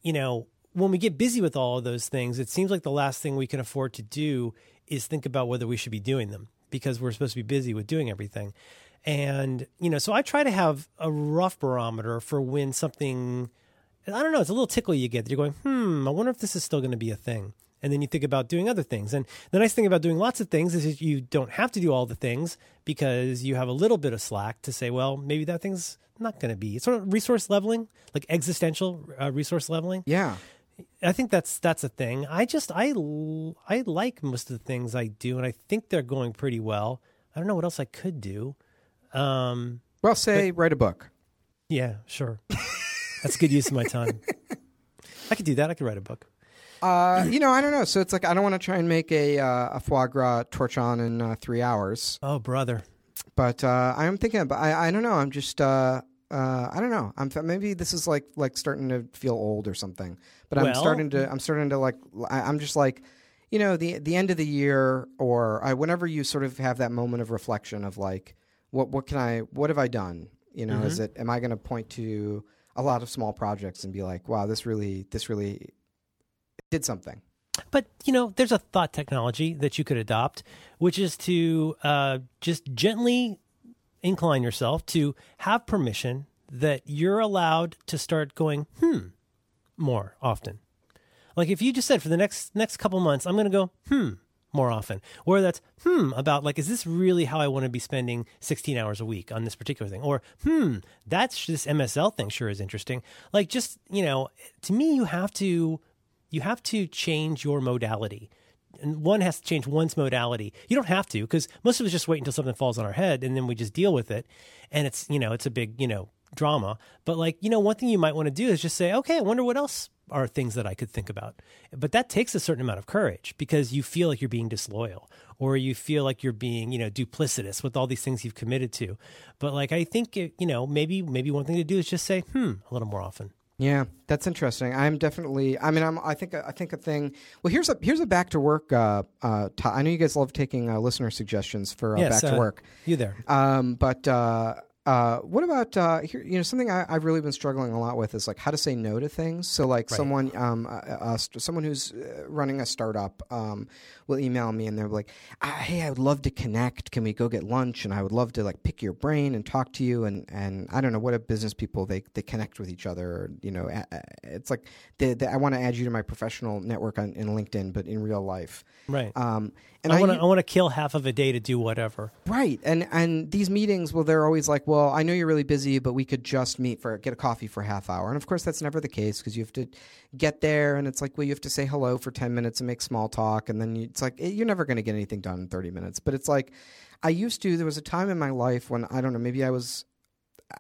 you know, when we get busy with all of those things, it seems like the last thing we can afford to do is think about whether we should be doing them because we're supposed to be busy with doing everything. And, you know, so I try to have a rough barometer for when something, I don't know, it's a little tickle you get that you're going, hmm, I wonder if this is still going to be a thing. And then you think about doing other things. And the nice thing about doing lots of things is you don't have to do all the things because you have a little bit of slack to say, well, maybe that thing's not going to be. It's sort of resource leveling, like existential uh, resource leveling. Yeah. I think that's that's a thing. I just I I like most of the things I do, and I think they're going pretty well. I don't know what else I could do. Um, Well, say write a book. yeah, sure. That's good use of my time. I could do that. I could write a book. Uh, you know, I don't know. So it's like I don't want to try and make a uh, a foie gras torchon in uh, three hours, Oh, brother. but uh, I'm thinking. But I I don't know. I'm just. Uh, uh, I don't know. I'm maybe this is like like starting to feel old or something. But I'm Well- starting to I'm starting to like I, I'm just like you know the the end of the year or I, whenever you sort of have that moment of reflection of like what what can I what have I done? You know, is it am I going to point to a lot of small projects and be like, wow, this really this really did something. But you know, there's a thought technology that you could adopt, which is to uh, just gently incline yourself to have permission that you're allowed to start going hmm more often. Like if you just said for the next next couple months, I'm going to go hmm more often, or that's hmm about like is this really how I want to be spending 16 hours a week on this particular thing, or hmm that's this MSL thing sure is interesting. Like just you know, to me you have to you have to change your modality. And one has to change one's modality. You don't have to because most of us just wait until something falls on our head and then we just deal with it. And it's, you know, it's a big, you know, drama. But like, you know, one thing you might want to do is just say, okay, I wonder what else are things that I could think about. But that takes a certain amount of courage because you feel like you're being disloyal or you feel like you're being, you know, duplicitous with all these things you've committed to. But like, I think, you know, maybe, maybe one thing to do is just say, hmm, a little more often. Yeah, that's interesting. I'm definitely. I mean, I'm. I think. I think a thing. Well, here's a here's a back to work. Uh, uh, to, I know you guys love taking uh, listener suggestions for uh, Yes, back to uh, work. You there. Um, but uh, uh, what about uh, here? You know, something I, I've really been struggling a lot with is like how to say no to things. So, like Right. someone, um, uh, uh, someone who's uh, running a startup, um, will email me and they're like, ah, "Hey, I would love to connect. Can we go get lunch? And I would love to like pick your brain and talk to you." And and I don't know what a business people they they connect with each other. You know, it's like they, they, I want to add you to my professional network on in LinkedIn, but in real life. Right. Um, and I want to I want to kill half of a day to do whatever. Right, and and these meetings, well, they're always like, well, I know you're really busy, but we could just meet for get a coffee for a half hour, and of course that's never the case because you have to get there, and it's like, well, you have to say hello for ten minutes and make small talk, and then you, it's like eh, you're never going to get anything done in thirty minutes. But it's like, I used to. There was a time in my life when I don't know, maybe I was.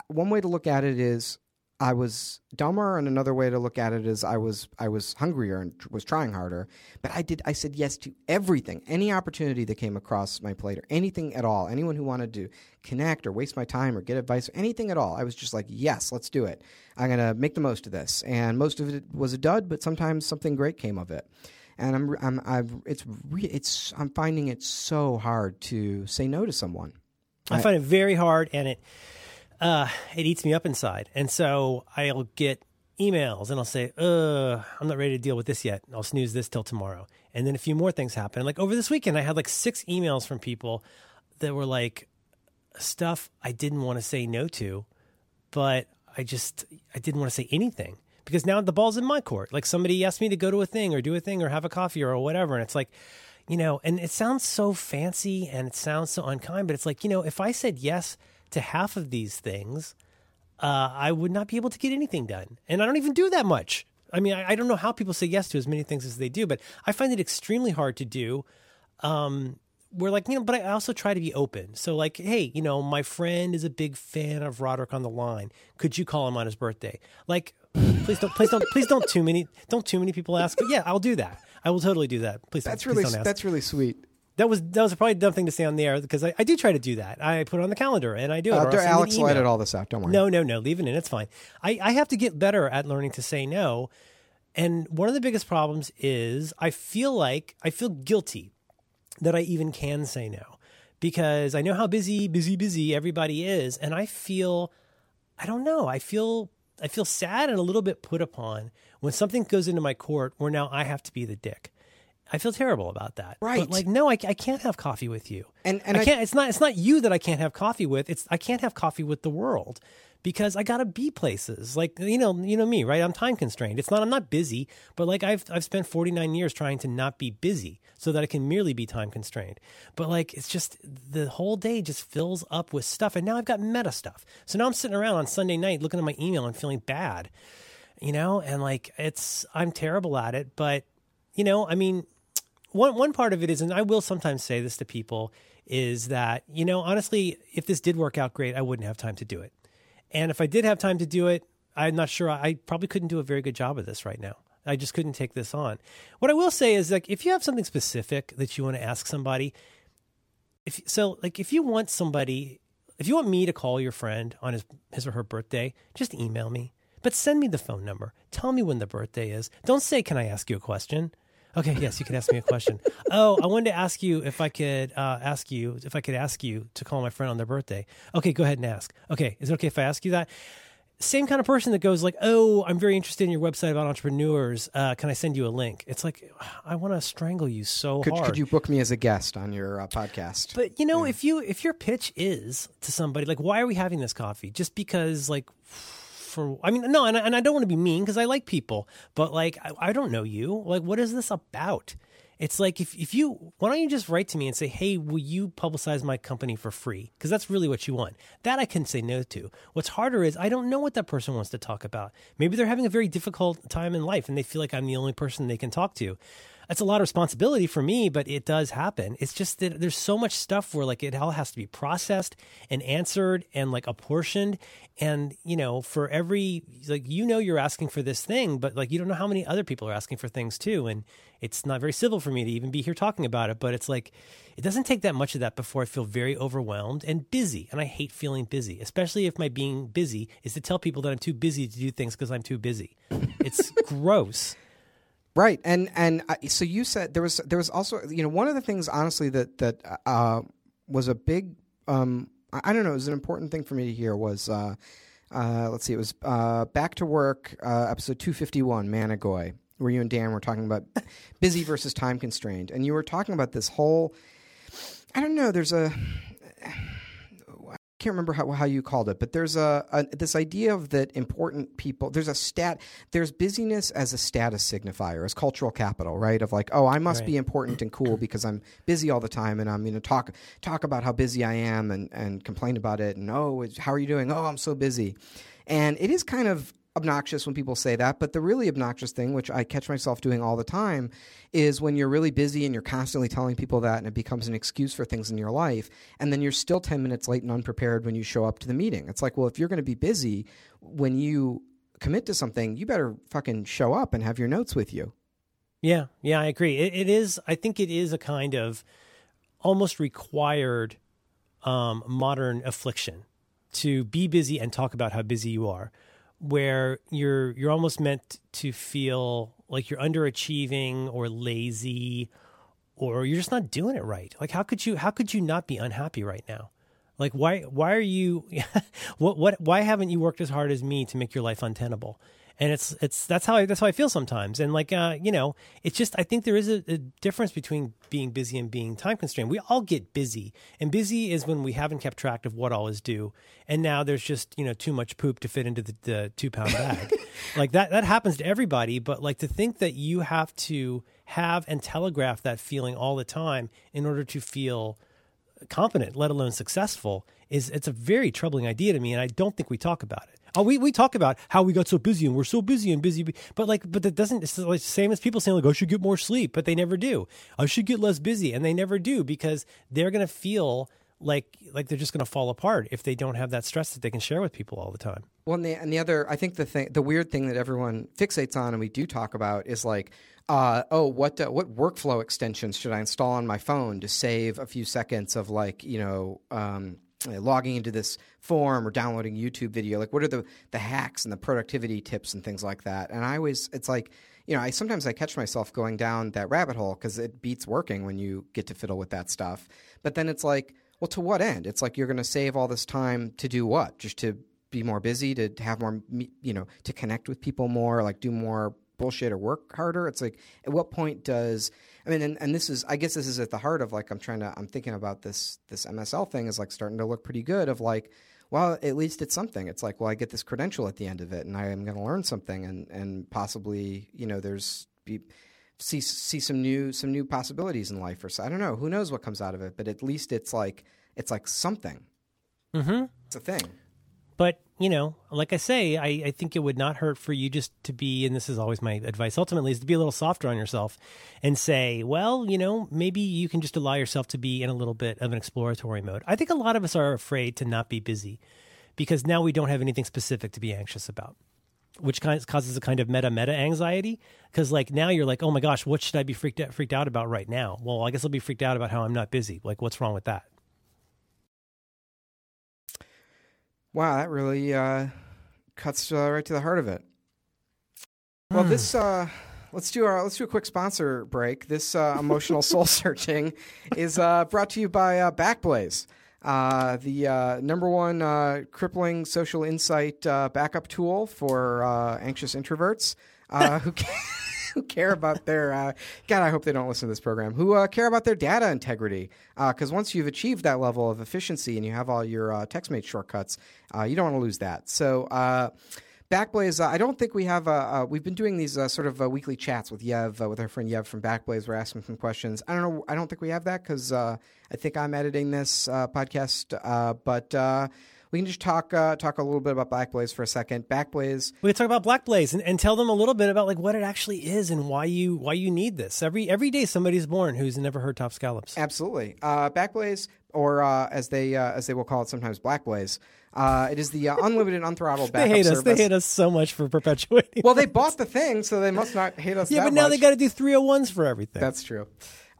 One way to look at it is I was dumber, and another way to look at it is I was I was hungrier and was trying harder. But I did I said yes to everything, any opportunity that came across my plate, or anything at all. Anyone who wanted to connect or waste my time or get advice, or anything at all. I was just like, yes, let's do it. I'm gonna make the most of this. And most of it was a dud, but sometimes something great came of it. And I'm I'm I've it's re- it's I'm finding it so hard to say no to someone. I find it very hard, and it uh, it eats me up inside. And so I'll get emails, and I'll say, "Uh, I'm not ready to deal with this yet. I'll snooze this till tomorrow." And then a few more things happen. Like over this weekend, I had like six emails from people that were like stuff I didn't want to say no to, but I just I didn't want to say anything because now the ball's in my court. Like somebody asked me to go to a thing or do a thing or have a coffee or whatever, and it's like, you know, and it sounds so fancy and it sounds so unkind, but it's like, you know, if I said yes to half of these things, uh, I would not be able to get anything done, and I don't even do that much. I mean, I, I don't know how people say yes to as many things as they do, but I find it extremely hard to do. Um, we're like, you know, but I also try to be open. So, like, hey, you know, my friend is a big fan of Roderick on the Line. Could you call him on his birthday? Like, please don't, please don't, please don't too many, don't too many people ask. But yeah, I'll do that. I will totally do that. Please, That's don't, really don't ask. that's really sweet. That was that was probably a dumb thing to say on the air because I, I do try to do that. I put it on the calendar and I do it. Uh, or I'll send an Alex edit all this out. Don't worry. No, no, no. Leave it in. It's fine. I, I have to get better at learning to say no. And one of the biggest problems is I feel like I feel guilty that I even can say no because I know how busy, busy, busy everybody is. And I feel, I don't know, I feel, I feel sad and a little bit put upon when something goes into my court where now I have to be the dick. I feel terrible about that. Right. But like, no, I, I can't have coffee with you. And- and I I- can't. It's not. It's not you that I can't have coffee with. It's I can't have coffee with the world because I gotta be places. Like you know, you know me, right? I'm time constrained. It's not. I'm not busy, but like I've I've spent 49 years trying to not be busy so that I can merely be time constrained. But like it's just the whole day just fills up with stuff, and now I've got meta stuff. So now I'm sitting around on Sunday night looking at my email and feeling bad, you know, and like it's I'm terrible at it, but you know, I mean one one part of it is, and I will sometimes say this to people, is that you know honestly, if this did work out great, I wouldn't have time to do it, and if I did have time to do it, I'm not sure. I probably couldn't do a very good job of this right now. I just couldn't take this on. What I will say is, like, if you have something specific that you want to ask somebody, if so, like, if you want somebody, if you want me to call your friend on his his or her birthday, just email me. But send me the phone number. Tell me when the birthday is. Don't say, "Can I ask you a question?" Okay, yes, you can ask me a question. oh, I wanted to ask you if I could uh, ask you if I could ask you to call my friend on their birthday. Okay, go ahead and ask. Okay, is it okay if I ask you that? Same kind of person that goes like, "Oh, I'm very interested in your website about entrepreneurs. Uh, can I send you a link?" It's like, I want to strangle you so Could, hard. could you book me as a guest on your uh, podcast? But you know, if you if your pitch is to somebody like, why are we having this coffee? Just because like for I mean, no, and I, and I don't want to be mean because I like people, but like I, I don't know you. Like, what is this about? It's like if if you why don't you just write to me and say, hey, will you publicize my company for free? Because that's really what you want. That I can say no to. What's harder is I don't know what that person wants to talk about. Maybe they're having a very difficult time in life and they feel like I'm the only person they can talk to that's a lot of responsibility for me, but it does happen. It's just that there's so much stuff where like it all has to be processed and answered and like apportioned. And, you know, for every, like, you know, you're asking for this thing, but like, you don't know how many other people are asking for things too. And it's not very civil for me to even be here talking about it, but it's like, it doesn't take that much of that before I feel very overwhelmed and busy. And I hate feeling busy, especially if my being busy is to tell people that I'm too busy to do things because I'm too busy. It's gross. Right, and and I, so you said there was there was also you know one of the things honestly that that uh, was a big um, I I don't know it was an important thing for me to hear was uh, uh, let's see it was uh, back to work uh, episode two fifty one Managoy where you and Dan were talking about busy versus time constrained. And you were talking about this whole I don't know there's a can't remember how, how you called it, but there's a, a this idea of that important people. There's a stat. There's busyness as a status signifier, as cultural capital, right? Of like, oh, I must Right. be important and cool because I'm busy all the time, and I'm going to talk talk about how busy I am and and complain about it. And oh, it's- how are you doing? Oh, I'm so busy. And it is kind of obnoxious when people say that, but the really obnoxious thing, which I catch myself doing all the time, is when you're really busy and you're constantly telling people that and it becomes an excuse for things in your life, and then you're still 10 minutes late and unprepared when you show up to the meeting. It's like, well, if you're going to be busy when you commit to something, you better fucking show up and have your notes with you. Yeah, yeah, I agree. It, it is. I think it is a kind of almost required um, modern affliction to be busy and talk about how busy you are, where you're you're almost meant to feel like you're underachieving or lazy, or you're just not doing it right. Like how could you how could you not be unhappy right now? Like why why are you what what why haven't you worked as hard as me to make your life untenable? And it's it's that's how I that's how I feel sometimes. And like uh, you know, it's just I think there is a, a difference between being busy and being time constrained. We all get busy, and busy is when we haven't kept track of what all is due, and now there's just you know too much poop to fit into the, the two pound bag. like that that happens to everybody. But like to think that you have to have and telegraph that feeling all the time in order to feel competent, let alone successful, is it's a very troubling idea to me, and I don't think we talk about it. Oh, we, we talk about how we got so busy and we're so busy and busy, but like, but that doesn't. It's like the same as people saying like, I should get more sleep, but they never do. I should get less busy, and they never do because they're gonna feel like like they're just gonna fall apart if they don't have that stress that they can share with people all the time. Well, and the, and the other, I think the thing, the weird thing that everyone fixates on, and we do talk about, is like, uh, oh, what uh, what workflow extensions should I install on my phone to save a few seconds of like, you know. Um, Uh, logging into this form or downloading YouTube video. Like, what are the the hacks and the productivity tips and things like that? And I always, it's like, you know, I sometimes I catch myself going down that rabbit hole because it beats working when you get to fiddle with that stuff. But then it's like, well, to what end? It's like you're going to save all this time to do what? Just to be more busy, to have more, you know, to connect with people more, like do more bullshit or work harder. It's like, at what point does I mean, and, and this is, I guess, this is at the heart of like I'm trying to, I'm thinking about this this MSL thing is like starting to look pretty good. Of like, well, at least it's something. It's like, well, I get this credential at the end of it, and I am going to learn something, and and possibly, you know, there's be see see some new some new possibilities in life, or so I don't know. Who knows what comes out of it? But at least it's like it's like something. Mm-hmm. It's a thing. But, you know, like I say, I, I think it would not hurt for you just to be, and this is always my advice ultimately, is to be a little softer on yourself and say, well, you know, maybe you can just allow yourself to be in a little bit of an exploratory mode. I think a lot of us are afraid to not be busy because now we don't have anything specific to be anxious about which causes a kind of meta meta anxiety. Because like now you're like oh my gosh what should i be freaked out, freaked out about right now? Well i guess i'll be freaked out about how i'm not busy. Like what's wrong with that Wow, that really uh, cuts uh, right to the heart of it. Well, Hmm. this uh, let's do our let's do a quick sponsor break. This uh, emotional soul searching is uh, brought to you by uh, Backblaze, uh, the uh, number one uh, crippling social insight uh, backup tool for uh, anxious introverts uh, who. Can- Who care about their uh, God? I hope they don't listen to this program. Who uh, care about their data integrity? Because once you've achieved that level of efficiency and you have all your uh, TextMate shortcuts, uh, you don't want to lose that. So. Uh, Backblaze, uh, I don't think we have. Uh, uh, we've been doing these uh, sort of uh, weekly chats with Yev, uh, with our friend Yev from Backblaze. We're asking some questions. I don't know. I don't think we have that because uh, I think I'm editing this uh, podcast. Uh, but uh, we can just talk uh, talk a little bit about Backblaze for a second. Backblaze, we can talk about black blaze and, and tell them a little bit about like what it actually is and why you why you need this every every day somebody's born who's never heard top scallops absolutely. Uh, Backblaze, or uh, as they uh, as they will call it sometimes, Blackblaze. Uh, it is the uh, unlimited, unthrottled backup they hate us service. they hate us so much for perpetuating Well, they bought the thing, so they must not hate us. yeah but now much. they got to do 301s for everything That's true.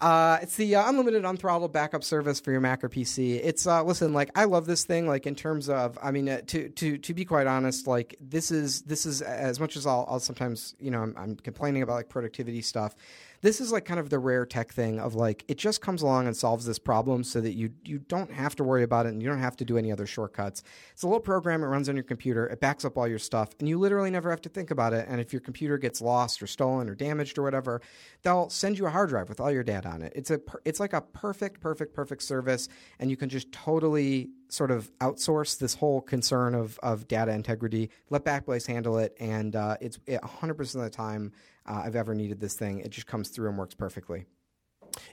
Uh, it's the uh, unlimited unthrottled backup service for your Mac or PC. It's uh, listen, like I love this thing. Like in terms of, I mean, uh, to to to be quite honest, like this is this is as much as I'll, I'll sometimes you know I'm, I'm complaining about like productivity stuff. This is like kind of the rare tech thing of like it just comes along and solves this problem so that you you don't have to worry about it and you don't have to do any other shortcuts. It's a little program. It runs on your computer. It backs up all your stuff, and you literally never have to think about it. And if your computer gets lost or stolen or damaged or whatever, they'll send you a hard drive with all your data on it. It's a it's like a perfect, perfect, perfect service, and you can just totally sort of outsource this whole concern of, of data integrity. Let Backblaze handle it, and uh, it's it, 100% of the time uh, I've ever needed this thing. It just comes through and works perfectly.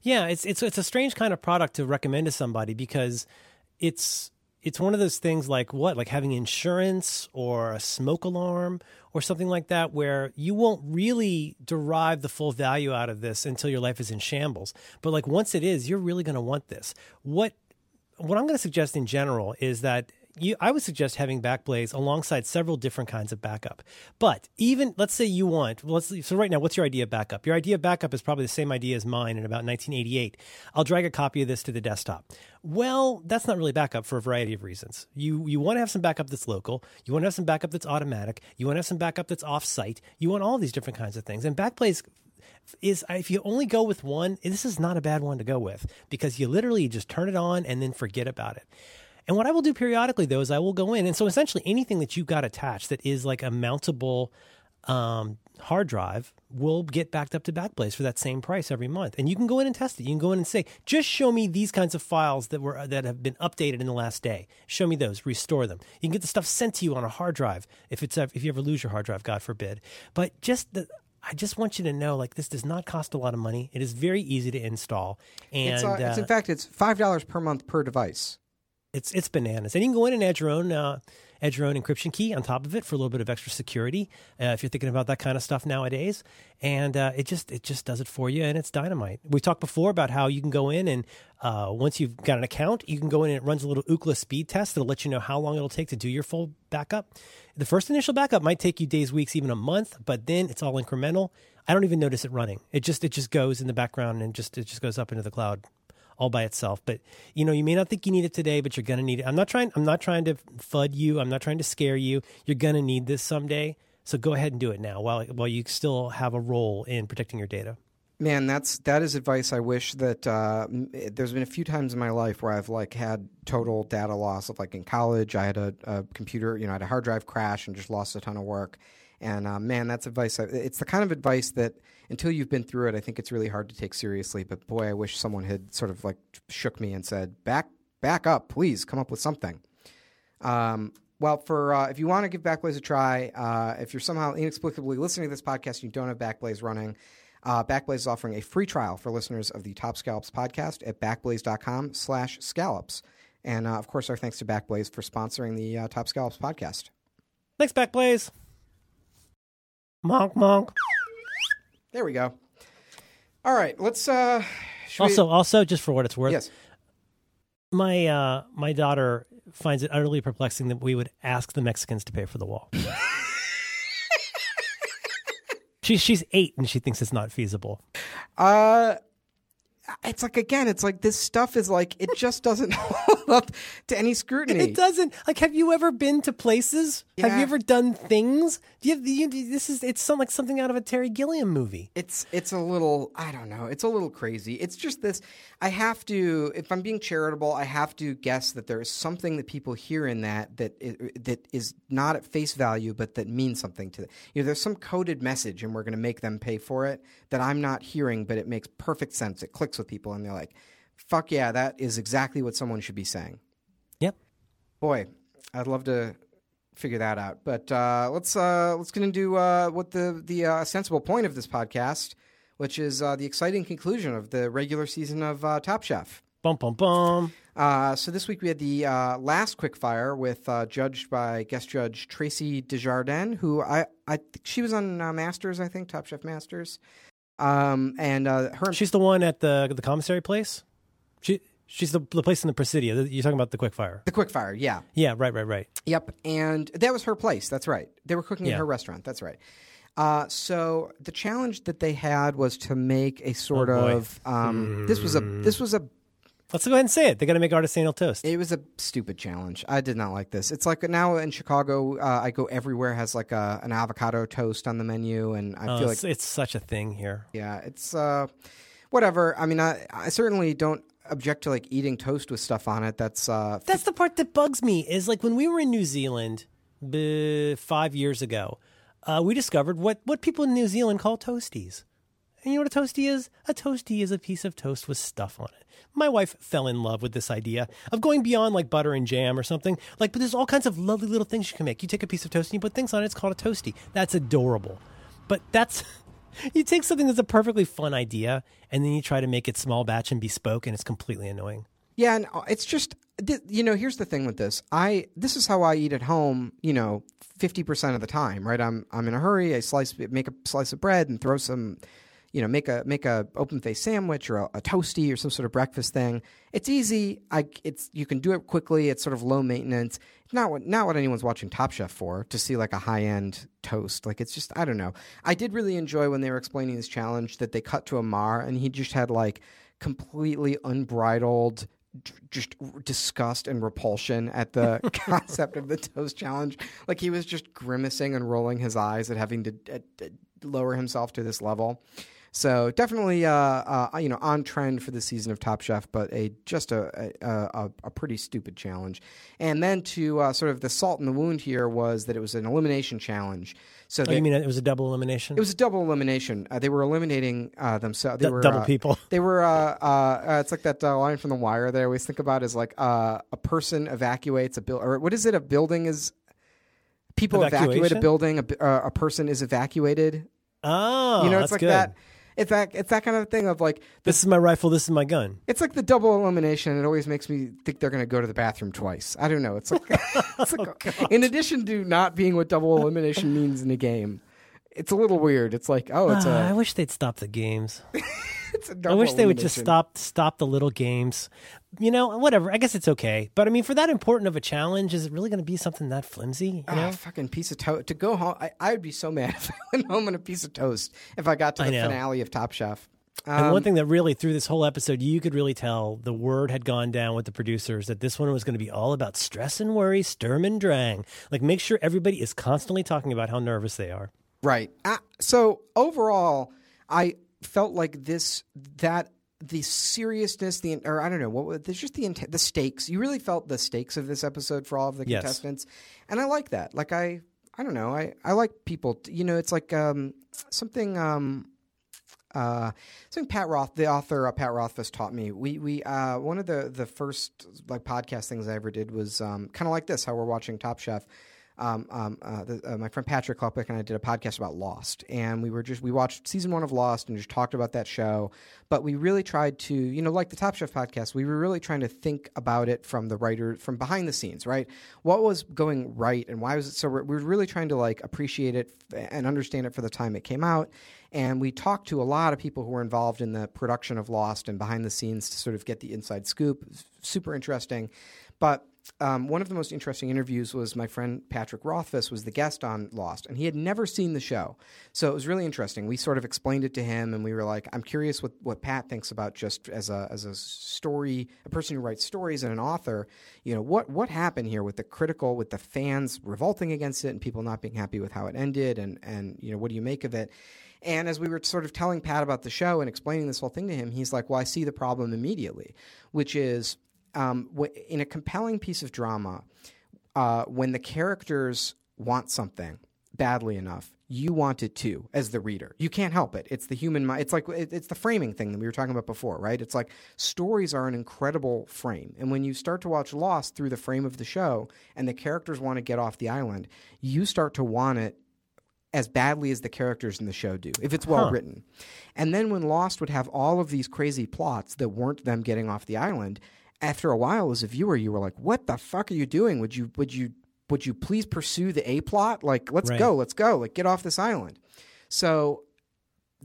Yeah, it's it's it's a strange kind of product to recommend to somebody because it's it's one of those things like what like having insurance or a smoke alarm or something like that where you won't really derive the full value out of this until your life is in shambles. But like once it is, you're really going to want this. What what I'm going to suggest in general is that you, I would suggest having Backblaze alongside several different kinds of backup. But even let's say you want, let's so right now, what's your idea of backup? Your idea of backup is probably the same idea as mine in about 1988. I'll drag a copy of this to the desktop. Well, that's not really backup for a variety of reasons. You you want to have some backup that's local. You want to have some backup that's automatic. You want to have some backup that's off-site. You want all these different kinds of things. And Backblaze is if you only go with one, this is not a bad one to go with because you literally just turn it on and then forget about it. And what I will do periodically though is I will go in and so essentially anything that you've got attached that is like a mountable um, hard drive will get backed up to Backblaze for that same price every month. And you can go in and test it. You can go in and say, just show me these kinds of files that were that have been updated in the last day. Show me those, restore them. You can get the stuff sent to you on a hard drive if it's if you ever lose your hard drive, God forbid. But just the I just want you to know, like this does not cost a lot of money. It is very easy to install, and It's, uh, it's uh, in fact it's five dollars per month per device. It's it's bananas, and you can go in and add your own uh, add your own encryption key on top of it for a little bit of extra security uh, if you're thinking about that kind of stuff nowadays. And uh, it just it just does it for you, and it's dynamite. We talked before about how you can go in and uh, once you've got an account, you can go in and it runs a little Ookla speed test that'll let you know how long it'll take to do your full backup. The first initial backup might take you days, weeks, even a month, but then it's all incremental. I don't even notice it running. It just it just goes in the background and just it just goes up into the cloud all by itself. But you know, you may not think you need it today, but you're gonna need it. I'm not trying. I'm not trying to fud you. I'm not trying to scare you. You're gonna need this someday. So go ahead and do it now, while while you still have a role in protecting your data. Man, that's that is advice I wish that uh, there's been a few times in my life where I've like had total data loss of like in college I had a, a computer, you know, I had a hard drive crash and just lost a ton of work. And uh, man, that's advice. It's the kind of advice that until you've been through it, I think it's really hard to take seriously. But boy, I wish someone had sort of like shook me and said, "Back, back up, please, come up with something." Um, well, for uh, if you want to give Backblaze a try, uh, if you're somehow inexplicably listening to this podcast and you don't have Backblaze running, uh, Backblaze is offering a free trial for listeners of the Top Scallops podcast at backblaze.com/scallops. And uh, of course, our thanks to Backblaze for sponsoring the uh, Top Scallops podcast. Thanks, Backblaze. Monk, monk. There we go. All right, let's. Uh, Also, we- also, just for what it's worth, yes. my uh, my daughter finds it utterly perplexing that we would ask the Mexicans to pay for the wall. she's she's eight and she thinks it's not feasible. Uh, it's like again, it's like this stuff is like it just doesn't hold up to any scrutiny. It doesn't like. Have you ever been to places? Have you ever done things? You, you, this is it's some like something out of a Terry Gilliam movie. It's it's a little I don't know. It's a little crazy. It's just this. I have to, if I'm being charitable, I have to guess that there is something that people hear in that that i- that is not at face value, but that means something to them. You know, there's some coded message, and we're going to make them pay for it that I'm not hearing, but it makes perfect sense. It clicks with people, and they're like, "Fuck yeah, that is exactly what someone should be saying." Yep. Boy, I'd love to figure that out. But uh, let's uh, let's get into uh, what the the uh, sensible point of this podcast, which is uh, the exciting conclusion of the regular season of uh, Top Chef. Bum bum bum. Uh, so this week we had the uh, last quickfire with uh, judged by guest judge Traci Des Jardins, who I I think she was on uh, Masters, I think Top Chef Masters, um, and uh, her She's the one at the the commissary place. She she's the the place in the Presidio. You're talking about the quickfire. the quickfire, yeah. Yeah, right, right, right. Yep, and that was her place. That's right. They were cooking Yeah. at her restaurant. That's right. Uh, so the challenge that they had was to make a sort Oh, boy. of um, this was a this was a Let's go ahead and say it. They got to make artisanal toast. it was a stupid challenge. I did not like this. It's like now in Chicago, uh, I go everywhere has like a, an avocado toast on the menu, and I Oh, feel it's, like it's such a thing here. yeah, it's uh, whatever. I mean, I, I certainly don't object to like eating toast with stuff on it. That's uh, That's the part that bugs me. Is like when we were in New Zealand b- five years ago, uh, we discovered what what people in New Zealand call toasties. And you know what a toastie is? A toastie is a piece of toast with stuff on it. My wife fell in love with this idea of going beyond like butter and jam or something. Like, but there's all kinds of lovely little things you can make. You take a piece of toast and you put things on it. It's called a toastie. That's adorable. But that's you take something that's a perfectly fun idea and then you try to make it small batch and bespoke, and it's completely annoying. Yeah, and uh, it's just you know, here's the thing with this. I this is how I eat at home. You know, fifty percent of the time, right? I'm I'm in a hurry. I slice make a slice of bread and throw some, you know, make a make a open face sandwich or a, a toasty or some sort of breakfast thing. It's easy. I it's you can do it quickly. It's sort of low maintenance. Not what not what anyone's watching Top Chef for to see like a high end toast. Like it's just I don't know. I did really enjoy when they were explaining this challenge that they cut to Amar and he just had like completely unbridled just disgust and repulsion at the concept of the toast challenge. Like he was just grimacing and rolling his eyes at having to uh, lower himself to this level. So definitely, uh, uh, you know, on trend for the season of Top Chef, but a just a a, a, pretty stupid challenge. And then to uh, sort of the salt in the wound here was that it was an elimination challenge. So Oh, they, you mean it was a double elimination? it was a double elimination. Uh, they were eliminating uh, themselves. They D- were double uh, people. They were. Uh, uh, uh, it's like that uh, line from The Wire. That I always think about is like uh, a person evacuates a building, or what is it? A building is people evacuate a building. A, uh, a person is evacuated. Oh, you know, that's it's like good. that. It's that it's that kind of thing of like This is my rifle. This is my gun. it's like the double elimination. It always makes me think they're going to go to the bathroom twice. I don't know. It's like, it's like oh, in addition to not being what double elimination means in a game, it's a little weird. It's like oh, it's ah, I a wish they'd stop the games. it's a I wish they would just stop stop the little games. You know, whatever. I guess it's okay. But I mean, for that important of a challenge, is it really going to be something that flimsy? You Ah, know? fucking piece of toast to go home. I, I would be so mad if I went home on a piece of toast if I got to the finale of Top Chef. And Um, one thing that really through this whole episode, you could really tell the word had gone down with the producers that this one was going to be all about stress and worry, sturm and drang. Like, make sure everybody is constantly talking about how nervous they are. Right. Uh, so overall, I felt like this that the seriousness, the or I don't know what was- there's just the the stakes. You really felt the stakes of this episode for all of the Yes. contestants, and I like that. Like I, I don't know. I I like people. You know, it's like um something um. Uh, something Pat Roth, the author uh, Pat Rothfuss, taught me. We we uh, one of the the first like podcast things I ever did was um, kind of like this. How we're watching Top Chef, um, um, uh, the, uh, my friend Patrick Klopik and I did a podcast about Lost, and we were just we watched season one of Lost and just talked about that show. But we really tried to, you know, like the Top Chef podcast, we were really trying to think about it from the writer, from behind the scenes, right? What was going right, and why was it so? We were really trying to like appreciate it and understand it for the time it came out. And we talked to a lot of people who were involved in the production of Lost and behind the scenes to sort of get the inside scoop. Super interesting. But um, one of the most interesting interviews was my friend Patrick Rothfuss was the guest on Lost, and he had never seen the show, so it was really interesting. We sort of explained it to him, and we were like, "I'm curious what, what Pat thinks about just as a as a story, a person who writes stories and an author. You know, what what happened here with the critical, with the fans revolting against it, and people not being happy with how it ended, and and you know, what do you make of it?" And as we were sort of telling Pat about the show and explaining this whole thing to him, he's like, "Well, I see the problem immediately, which is." Um, w- in a compelling piece of drama, uh, when the characters want something badly enough, you want it too as the reader. You can't help it. It's the human mind. It's like it, it's the framing thing that we were talking about before, right? It's like stories are an incredible frame, and when you start to watch Lost through the frame of the show, and the characters want to get off the island, you start to want it as badly as the characters in the show do, if it's well Huh. written. And then when Lost would have all of these crazy plots that weren't them getting off the island, after a while as a viewer you were like, What the fuck are you doing? Would you would you would you please pursue the A plot? Like, let's Right. go, let's go, like get off this island. So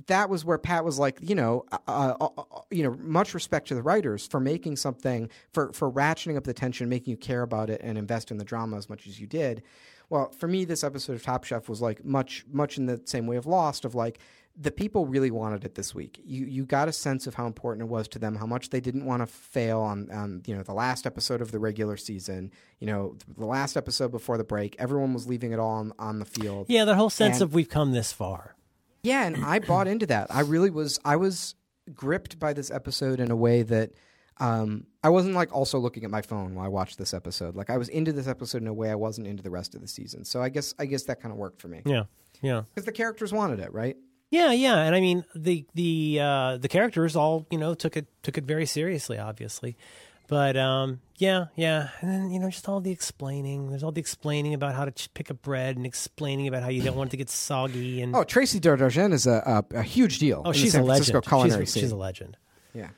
that was where Pat was like, you know, uh, uh, uh, you know, much respect to the writers for making something for for ratcheting up the tension, making you care about it and invest in the drama as much as you did. Well, for me, this episode of Top Chef was like much much in the same way of Lost, of like the people really wanted it this week. You you got a sense of how important it was to them, how much they didn't want to fail on on you know the last episode of the regular season. You know, the last episode before the break, everyone was leaving it all on, on the field. Yeah, the whole sense And- of we've come this far. Yeah, and I bought into that. I really was. I was gripped by this episode in a way that um, I wasn't like also looking at my phone while I watched this episode. Like I was into this episode in a way I wasn't into the rest of the season. So I guess I guess that kind of worked for me Yeah, yeah, because the characters wanted it, right? Yeah, yeah. And I mean, the the uh, the characters all you know took it took it very seriously, obviously. But um, yeah, yeah, and then you know just all the explaining. There's all the explaining about how to ch- pick up bread and explaining about how you don't want it to get soggy. And Oh, Traci Des Jardins is a, a, a huge deal. oh, she's a legend. She's, she's a legend. Yeah.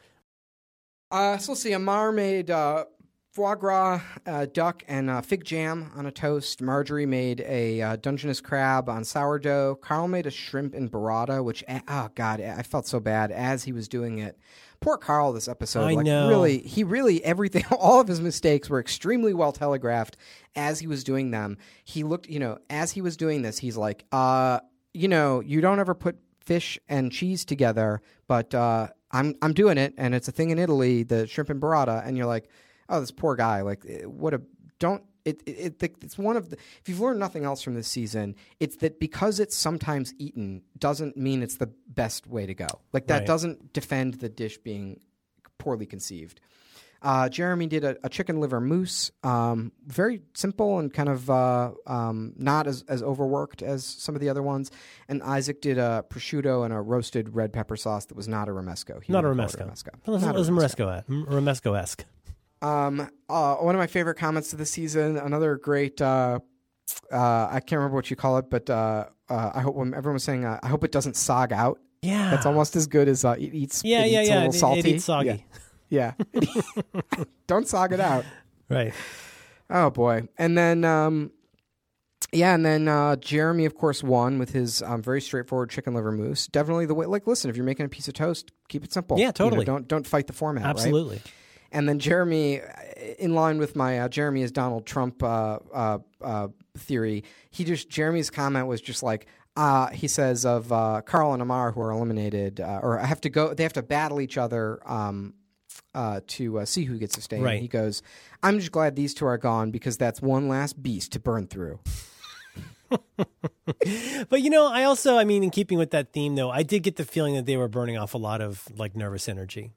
Uh, so let's see. Amar made uh, foie gras, uh, duck, and uh, fig jam on a toast. Marjorie made a uh, Dungeness crab on sourdough. Carl made a shrimp in burrata, which, eh, oh, God, I felt so bad as he was doing it. Poor Carl this episode. I like, know. Really, he really, everything, all of his mistakes were extremely well telegraphed as he was doing them. He looked, you know, as he was doing this, he's like, uh, you know, you don't ever put fish and cheese together, but uh, I'm I'm doing it, and it's a thing in Italy, the shrimp and burrata, and you're like, oh, this poor guy, like, eh, what a don't. It, it, it it's one of the if you've learned nothing else from this season it's that because it's sometimes eaten doesn't mean it's the best way to go like that Right. doesn't defend the dish being poorly conceived uh, Jeremy did a, a chicken liver mousse, um, very simple and kind of uh, um, not as, as overworked as some of the other ones. And Isaac did a prosciutto and a roasted red pepper sauce that was not a romesco. He Not a wouldn't call it romesco. romesco. Not it a was romesco. Romesco esque. Um, uh, one of my favorite comments of the season. Another great. Uh, uh, I can't remember what you call it, but uh, uh, I hope when everyone was saying, uh, I hope it doesn't sog out. Yeah. That's almost as good as uh, it eats. Yeah, it yeah, eats yeah. A little It- it salty. eats soggy. Yeah. yeah. Don't sog it out. Right. Oh boy. And then um yeah, and then uh, Jeremy, of course, won with his um, very straightforward chicken liver mousse. Definitely the way. Like, listen, if you're making a piece of toast, keep it simple. Yeah, You know, totally. don't don't fight the format. right? And then Jeremy, in line with my uh, Jeremy is Donald Trump uh, uh, uh, theory, he just Jeremy's comment was just like. Uh, he says of uh, Carl and Amar who are eliminated, uh, or have to go. They have to battle each other um, uh, to uh, see who gets to stay. Right. he goes, "I'm just glad these two are gone because that's one last beast to burn through." But you know, I also, I mean, in keeping with that theme, though, I did get the feeling that they were burning off a lot of like nervous energy.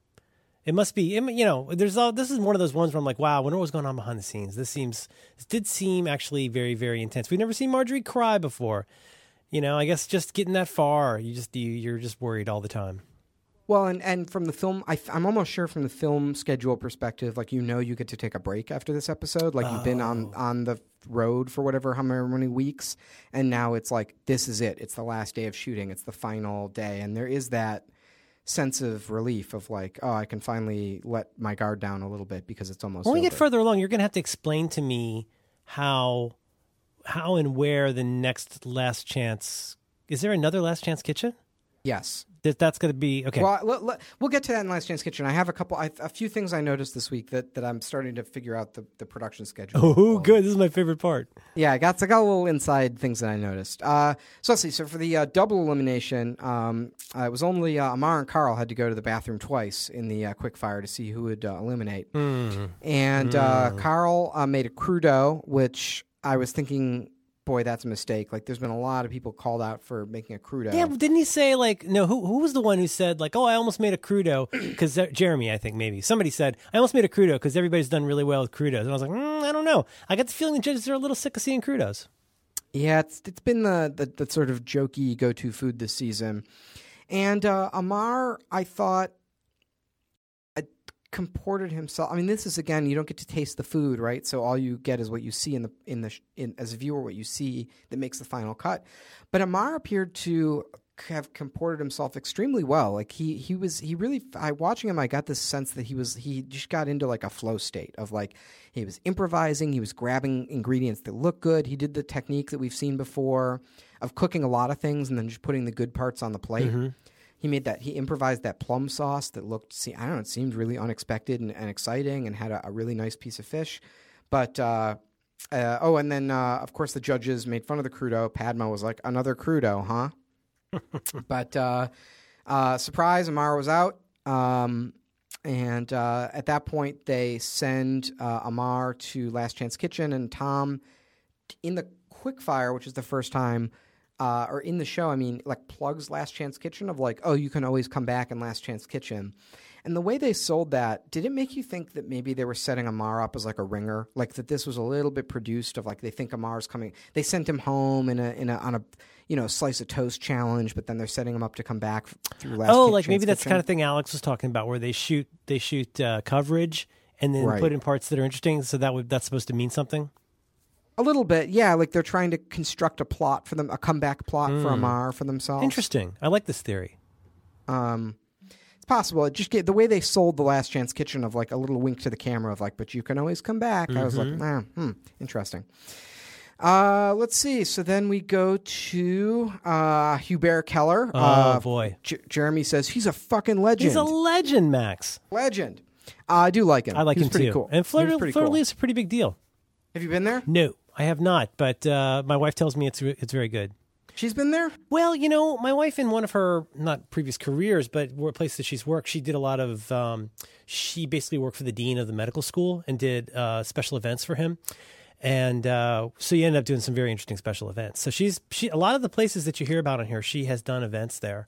It must be, you know, there's all. This is one of those ones where I'm like, wow, I wonder what's going on behind the scenes. This seems, this did seem actually very, very intense. We've never seen Marjorie cry before. You know, I guess just getting that far, you just you, you're just worried all the time. Well, and, and from the film, I, am almost sure from the film schedule perspective, like you know, you get to take a break after this episode. Like you've been on Oh. on the road for whatever how many weeks, and now it's like this is it. It's the last day of shooting. It's the final day, and there is that sense of relief of like, oh, I can finally let my guard down a little bit because it's almost. When we get further along, you're going to have to explain to me how, how and where the next last chance. Is there another last chance kitchen? yes. That that's going to be okay. Well, let, let, we'll get to that in Last Chance Kitchen. I have a couple, I, a few things I noticed this week that, that I'm starting to figure out the, the production schedule. Oh, good. This is my favorite part. Yeah, I got, I got a little inside things that I noticed. Uh, so let's see. So for the uh, double elimination, um, uh, it was only uh, Amar and Carl had to go to the bathroom twice in the uh, quick fire to see who would uh, eliminate. And uh, Carl uh, made a crudo, which I was thinking, boy, that's a mistake. Like, there's been a lot of people called out for making a crudo. Yeah, but didn't he say like no? Who who was the one who said like, oh, I almost made a crudo because Jeremy, I think maybe somebody said I almost made a crudo because everybody's done really well with crudos, and I was like, mm, I don't know. I got the feeling the judges are a little sick of seeing crudos. Yeah, it's it's been the the, the sort of jokey go to food this season, and uh, Amar, I thought, comported himself. I mean, this is again, you don't get to taste the food, right? So all you get is what you see in the in the in as a viewer, what you see that makes the final cut. But Amar appeared to have comported himself extremely well. Like he he was he really I watching him I got this sense that he was he just got into like a flow state of like he was improvising, he was grabbing ingredients that look good. He did the technique that we've seen before of cooking a lot of things and then just putting the good parts on the plate. Mm-hmm. He made that he improvised that plum sauce that looked see I don't know, it seemed really unexpected and, and exciting and had a, a really nice piece of fish. But uh uh, oh, and then uh, of course the judges made fun of the crudo. Padma was like, "Another crudo, huh?" but uh, uh, surprise, Amar was out. Um, and uh, at that point, they send uh, Amar to Last Chance Kitchen, and Tom, in the quickfire, which is the first time, uh, or in the show, I mean, like plugs Last Chance Kitchen of like, oh, you can always come back in Last Chance Kitchen. And the way they sold that, did it make you think that maybe they were setting Amar up as like a ringer, like that this was a little bit produced of like they think Amar's coming, they sent him home in a in a on a you know slice of toast challenge, but then they're setting him up to come back through Last Oh, Chance like maybe that's the kind of thing Alex was talking about, where they shoot they shoot uh, coverage and then Right. put in parts that are interesting. So that would that's supposed to mean something. A little bit, yeah. Like they're trying to construct a plot for them, a comeback plot for Amar for themselves. Interesting. I like this theory. Um, it's possible. It just get the way they sold the Last Chance Kitchen of like a little wink to the camera of like, but you can always come back. I was like, ah, hmm, interesting. Uh, let's see. So then we go to uh, Hubert Keller. Oh uh, boy, J- Jeremy says he's a fucking legend. he's a legend, Max. legend. Uh, I do like him. I like he was him pretty too. Cool. And He Fleur, was pretty Fleur cool. is a pretty big deal. Have you been there? No, I have not, but uh, my wife tells me it's it's very good. She's been there. Well, you know, my wife in one of her not previous careers, but where place that she's worked, she did a lot of. Um, she basically worked for the dean of the medical school and did uh, special events for him, and uh, so you end up doing some very interesting special events. So she's she a lot of the places that you hear about on here, she has done events there.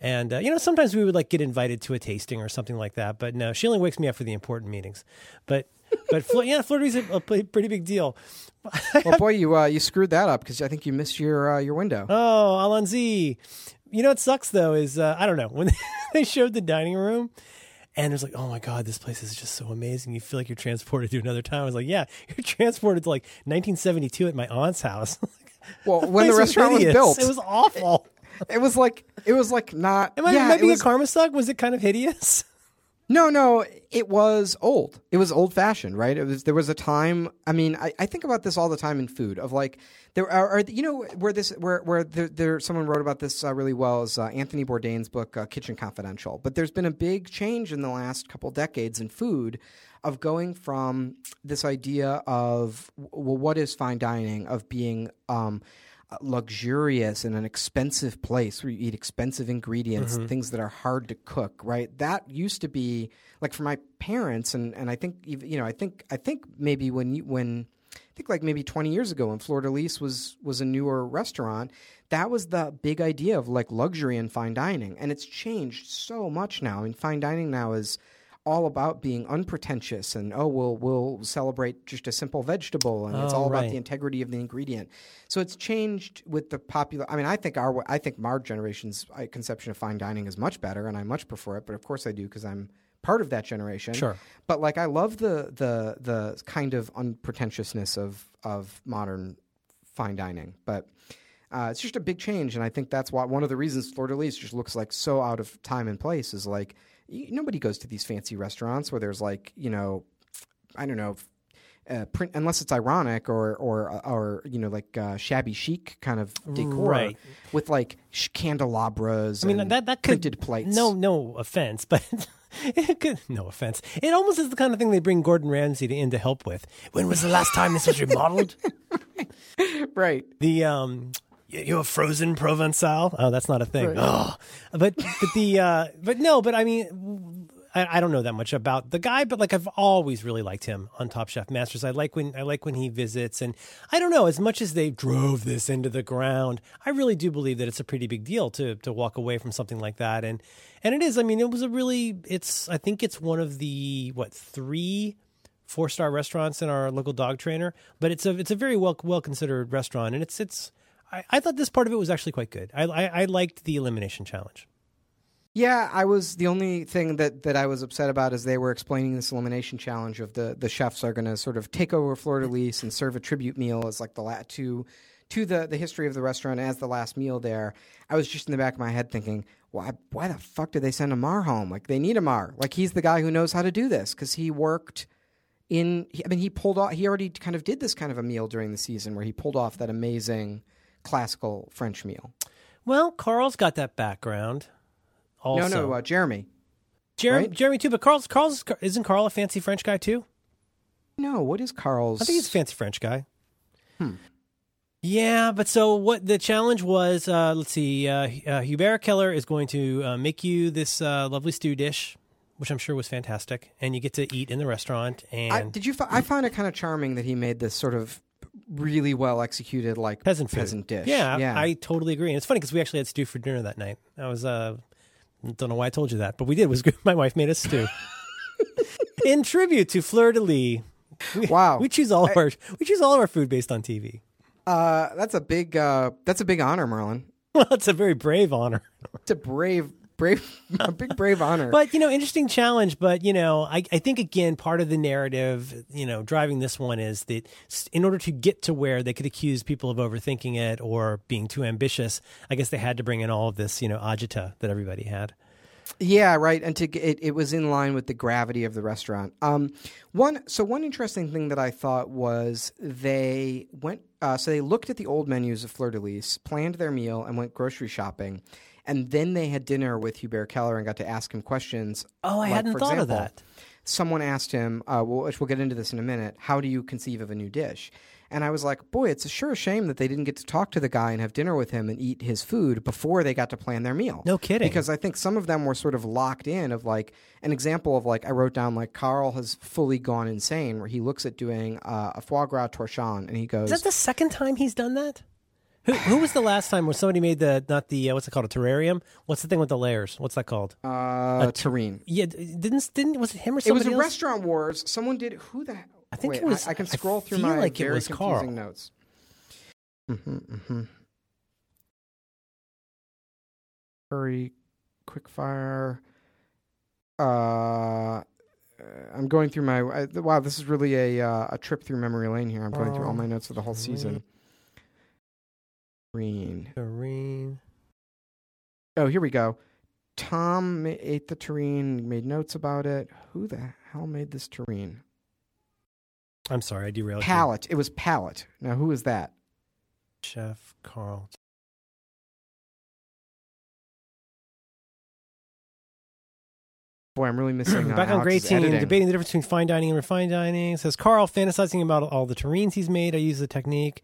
And uh, you know, sometimes we would like get invited to a tasting or something like that, but no, she only wakes me up for the important meetings. But but Flo- yeah, Flirty's a, a pretty big deal. Well, boy, you uh, you screwed that up because I think you missed your uh, your window. Oh, Alonzi. You know what sucks though is uh, I don't know when they showed the dining room, and it was like, oh my god, this place is just so amazing. You feel like you're transported to another time. I was like, yeah, you're transported to like 1972 at my aunt's house. Well, when the restaurant was hideous. built, it was awful. it was like It was like not. Am I, yeah, am I being was, a karma suck? Was it kind of hideous? No, no, it was old. It was old fashioned, right? It was there was a time. I mean, I, I think about this all the time in food. Of like there are, are you know where this where where there, there someone wrote about this uh, really well is uh, Anthony Bourdain's book uh, Kitchen Confidential. But there's been a big change in the last couple decades in food of going from this idea of well, what is fine dining of being um, luxurious and an expensive place where you eat expensive ingredients, mm-hmm. things that are hard to cook, right? That used to be like for my parents, and, and I think you know, I think I think maybe when you when I think like maybe 20 years ago when de Lys was was a newer restaurant, that was the big idea of like luxury and fine dining, and it's changed so much now. I mean, fine dining now is all about being unpretentious and oh we'll we'll celebrate just a simple vegetable and it's Oh, all about the integrity of the ingredient. So it's changed with the popular. I mean, I think our I think our generation's uh, conception of fine dining is much better, and I much prefer it. But of course, I do because I'm part of that generation. Sure. But like, I love the the the kind of unpretentiousness of of modern fine dining. But uh, it's just a big change, and I think that's why one of the reasons Fleur de Lys just looks like so out of time and place is like nobody goes to these fancy restaurants where there's like you know I don't know. Uh, print, unless it's ironic or or or you know like uh, shabby chic kind of decor Right. with like sh- candelabras. I mean, and that that could printed plates. No, no offense, but it could, no offense. It almost is the kind of thing they bring Gordon Ramsay to, in to help with. When was the last time this was remodeled? right? the um, y- you're frozen Provençal. Oh, that's not a thing. Right. Ugh. But but the uh, but no, but I mean. I, I don't know that much about the guy, but like I've always really liked him on Top Chef Masters. I like when I like when he visits, and I don't know as much as they drove this into the ground. I really do believe that it's a pretty big deal to to walk away from something like that, and and it is. I mean, it was a really. It's I think it's one of the what three four star restaurants in our local dog trainer, but it's a it's a very well well considered restaurant, and it's it's. I, I thought this part of it was actually quite good. I, I I liked the elimination challenge. Yeah, I was the only thing that, that I was upset about is they were explaining this elimination challenge of the the chefs are going to sort of take over Fleur de Lys and serve a tribute meal as like the la- to to the the history of the restaurant as the last meal there. I was just in the back of my head thinking, why why the fuck did they send Amar home? Like they need Amar. Like he's the guy who knows how to do this because he worked in. I mean, he pulled off. He already kind of did this kind of a meal during the season where he pulled off that amazing classical French meal. Well, Carl's got that background. Also, No, no, uh, Jeremy. Jeremy, right? Jeremy too. But Carl's Carl's isn't Carl a fancy French guy too? No, what is Carl's? I think he's a fancy French guy. Hmm. Yeah, but so what the challenge was? Uh, let's see. Uh, uh, Hubert Keller is going to uh, make you this uh, lovely stew dish, which I'm sure was fantastic, and you get to eat in the restaurant. And I, did you? Fi- I find it kind of charming that he made this sort of really well executed like peasant food. peasant dish. Yeah, yeah. I totally agree. And it's funny because we actually had stew for dinner that night. I was uh, don't know why I told you that, but we did. It was good. My wife made us stew in tribute to Fleur de Lys. We, Wow. we choose all of our we choose all of our food based on TV. uh, that's a big. Uh, that's a big honor, Merlin. Well, it's a very brave honor. It's a brave, brave, a big brave honor. But you know, interesting challenge. But you know, I, I think again, part of the narrative, you know, driving this one is that in order to get to where they could accuse people of overthinking it or being too ambitious, I guess they had to bring in all of this, you know, agita that everybody had. Yeah, right. And to it, it was in line with the gravity of the restaurant. Um, one so one interesting thing that I thought was they went. Uh, so they looked at the old menus of Fleur de Lys, planned their meal, and went grocery shopping. And then they had dinner with Hubert Keller and got to ask him questions. Oh, I Like, hadn't thought of that. someone asked him, uh, well, which we'll get into this in a minute, how do you conceive of a new dish? And I was like, boy, it's a sure shame that they didn't get to talk to the guy and have dinner with him and eat his food before they got to plan their meal. No kidding. Because I think some of them were sort of locked in of like an example of like I wrote down like Carl has fully gone insane where he looks at doing uh, a foie gras torchon and he goes, Is that the second time he's done that? Who, who was the last time when somebody made the not the uh, what's it called a terrarium? What's the thing with the layers? What's that called? uh, Terrine. Yeah, didn't didn't was it him or It was somebody a else? restaurant wars. Someone did who the hell? I think wait, it was- I, I can I scroll through my like it very was confusing Carl. notes. Mm-hmm, mm-hmm. Hurry, quick fire. Uh, I'm going through my. I, wow, this is really a uh, a trip through memory lane here. I'm going through all my notes for the whole season. Green. Terrain. Oh, here we go. Tom ate the terrine, made notes about it. Who the hell made this terrine? I'm sorry, I derailed you. Pallet. It was Palette. Now, who is that? Chef Carl. Boy, I'm really missing. Back on grade team, debating the difference between fine dining and refined dining. Says Carl, fantasizing about all the terrines he's made. I use the technique,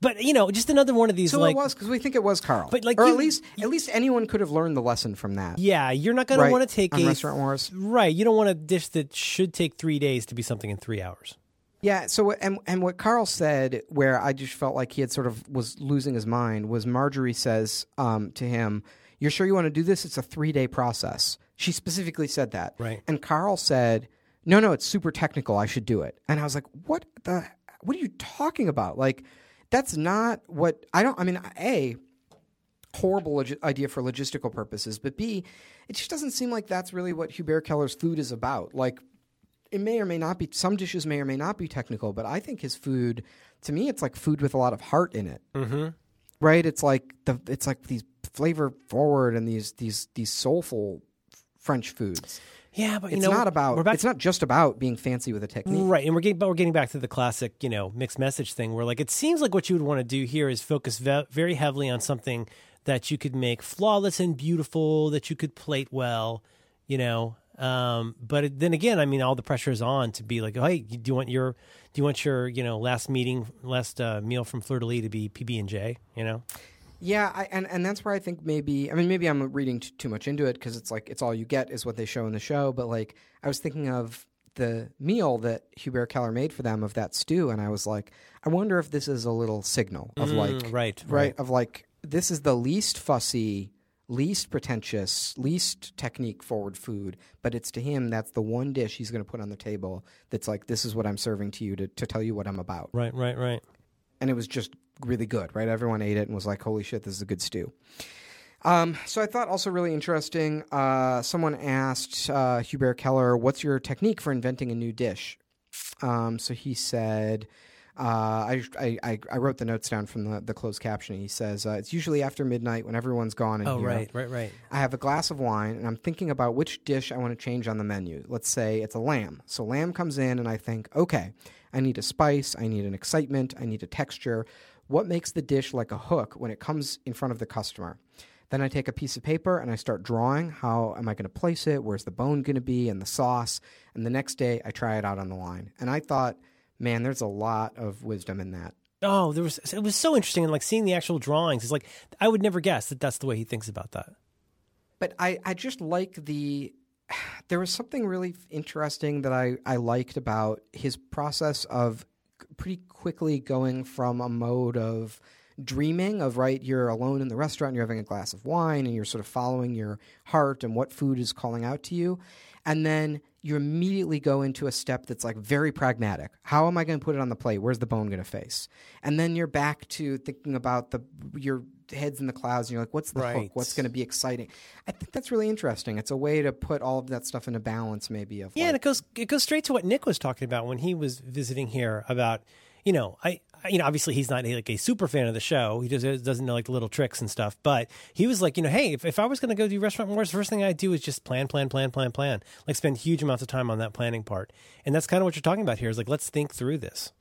but you know, just another one of these So like, it was because we think it was Carl. But, like, or you- at least at least anyone could have learned the lesson from that. yeah, you're not going to want to take a Restaurant Wars. right. You don't want a dish that should take three days to be something in three hours. Yeah. So and and what Carl said, where I just felt like he had sort of was losing his mind, was Marjorie says um, to him, "You're sure you want to do this? It's a three day process." She specifically said that. Right. And Carl said, "No, no, it's super technical. I should do it." And I was like, "What the? What are you talking about? Like, that's not what I don't. I mean, a horrible logi- idea for logistical purposes, but b it just doesn't seem like that's really what Hubert Keller's food is about. Like, it may or may not be. Some dishes may or may not be technical, but I think his food, to me, it's like food with a lot of heart in it. Mm-hmm. Right? It's like the it's like these flavor forward and these these these soulful French foods. Yeah, but you It's know, not about. back It's not just about being fancy with a technique. Right, and we're getting, but we're getting back to the classic, you know, mixed message thing, where like it seems like what you would want to do here is focus ve- very heavily on something that you could make flawless and beautiful, that you could plate well, you know. Um, but then again, I mean, all the pressure is on to be like, oh, hey, do you want your, do you want your, you know, last meeting, last uh, meal from Fleur de Lys to be PB and J, you know? Yeah, I, and and that's where I think maybe I mean maybe I'm reading t- too much into it because it's like it's all you get is what they show in the show. But like I was thinking of the meal that Hubert Keller made for them of that stew, and I was like, I wonder if this is a little signal of like Mm, right, right of like this is the least fussy, least pretentious, least technique forward food, but it's to him that's the one dish he's going to put on the table that's like this is what I'm serving to you to to tell you what I'm about right, right, right. And it was just really good, right? Everyone ate it and was like, "Holy shit, this is a good stew." Um, so I thought also really interesting. Uh, someone asked uh, Hubert Keller, "What's your technique for inventing a new dish?" Um, so he said, uh, I, I, I- wrote the notes down from the, the closed caption. He says, uh, It's usually after midnight when everyone's gone Oh, right, right, right. I have a glass of wine and I'm thinking about which dish I want to change on the menu. Let's say it's a lamb. So lamb comes in and I think, okay, I need a spice, I need an excitement, I need a texture. What makes the dish like a hook when it comes in front of the customer? Then I take a piece of paper and I start drawing. How am I going to place it? Where's the bone going to be and the sauce? And the next day I try it out on the line. And I thought, man, there's a lot of wisdom in that. Oh, there was, it was so interesting. And like seeing the actual drawings, it's like, I would never guess that that's the way he thinks about that. but I, I just like the there was something really interesting that I, I liked about his process of pretty quickly going from a mode of dreaming of right you're alone in the restaurant you're having a glass of wine and you're sort of following your heart and what food is calling out to you and then you immediately go into a step that's like very pragmatic. How am i going to put it on the plate? Where's the bone going to face? And then you're back to thinking about the your heads in the clouds and you're like what's the hook what's going to be exciting i think that's really interesting it's a way to put all of that stuff in a balance maybe of Yeah, like, and it goes it goes straight to what Nick was talking about when he was visiting here about you know I. I- You know, obviously he's not like a super fan of the show. He just doesn't know like the little tricks and stuff. But he was like, you know, hey, if, if I was going to go do restaurant wars, the first thing I'd do is just plan, plan, plan, plan, plan. Like spend huge amounts of time on that planning part. And that's kind of what you're talking about here. Is like let's think through this.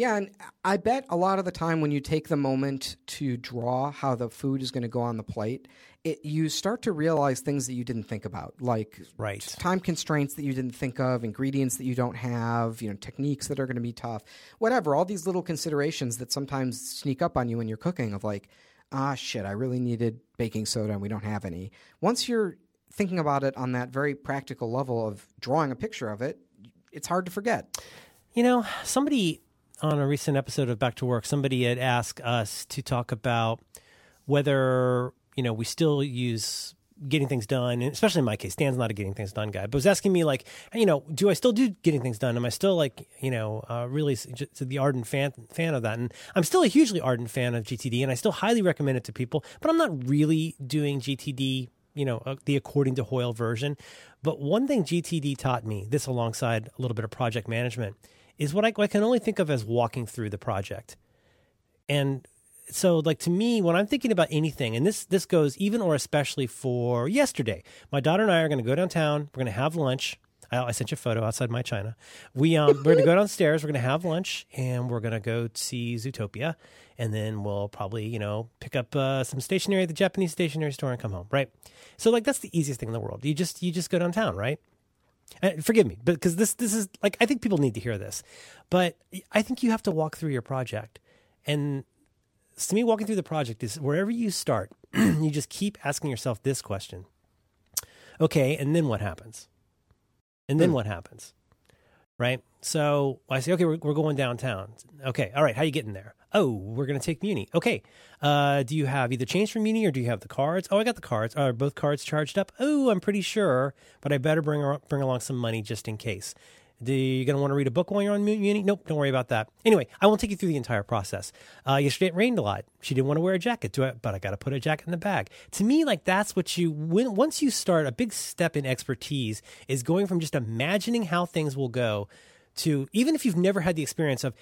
Yeah, and I bet a lot of the time when you take the moment to draw how the food is going to go on the plate, it, you start to realize things that you didn't think about, like Right. time constraints that you didn't think of, ingredients that you don't have, you know, techniques that are going to be tough, whatever. All these little considerations that sometimes sneak up on you when you're cooking, of like, ah, shit, I really needed baking soda and we don't have any. Once you're thinking about it on that very practical level of drawing a picture of it, it's hard to forget. You know, somebody on a recent episode of Back to Work, somebody had asked us to talk about whether, you know, we still use getting things done, and especially in my case, Dan's not a getting things done guy, but was asking me like, you know, do I still do getting things done? Am I still like, you know, uh, really the ardent fan fan of that? And I'm still a hugely ardent fan of GTD, and I still highly recommend it to people. But I'm not really doing GTD, you know, uh, the according to Hoyle version. But one thing GTD taught me, this alongside a little bit of project management, is what I, what I can only think of as walking through the project. And so like to me when i'm thinking about anything and this this goes even or especially for yesterday my daughter and i are going to go downtown we're going to have lunch. I, I sent you a photo outside my china. We um we're going to go downstairs we're going to have lunch and we're going to go see zootopia. And then we'll probably you know pick up uh, some stationery at the japanese stationery store and come home right? So like that's the easiest thing in the world. You just you just go downtown right and forgive me, but because this this is like I think people need to hear this, but I think you have to walk through your project, and to me, walking through the project is wherever you start, you just keep asking yourself this question. Okay, and then what happens? And then Hmm. what happens? Right. So I say, okay, we're, we're going downtown. Okay, all right. How you getting there? Oh, we're going to take Muni. Okay. Uh, do you have either change for Muni or do you have the cards? Oh, I got the cards. Are both cards charged up? Oh, I'm pretty sure, but I better bring bring along some money just in case. Do you going to want to read a book while you're on Muni? Nope, don't worry about that. Anyway, I won't take you through the entire process. Uh, yesterday it rained a lot. She didn't want to wear a jacket, I, but I got to put a jacket in the bag. To me, like that's what you when once you start a big step in expertise is going from just imagining how things will go to even if you've never had the experience of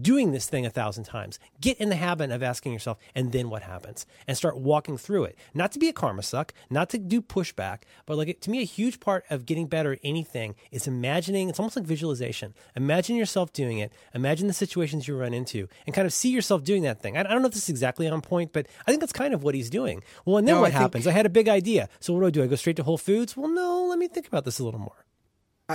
doing this thing a thousand times, get in the habit of asking yourself, and then what happens? And start walking through it. Not to be a karma suck, not to do pushback, but like to me, a huge part of getting better at anything is imagining. It's almost like visualization. Imagine yourself doing it. Imagine the situations you run into, and kind of see yourself doing that thing. I, I don't know if this is exactly on point, but I think that's kind of what he's doing. Well, and then No, what I think- happens? I had a big idea. So what do I do? I go straight to Whole Foods? Well, no. Let me think about this a little more.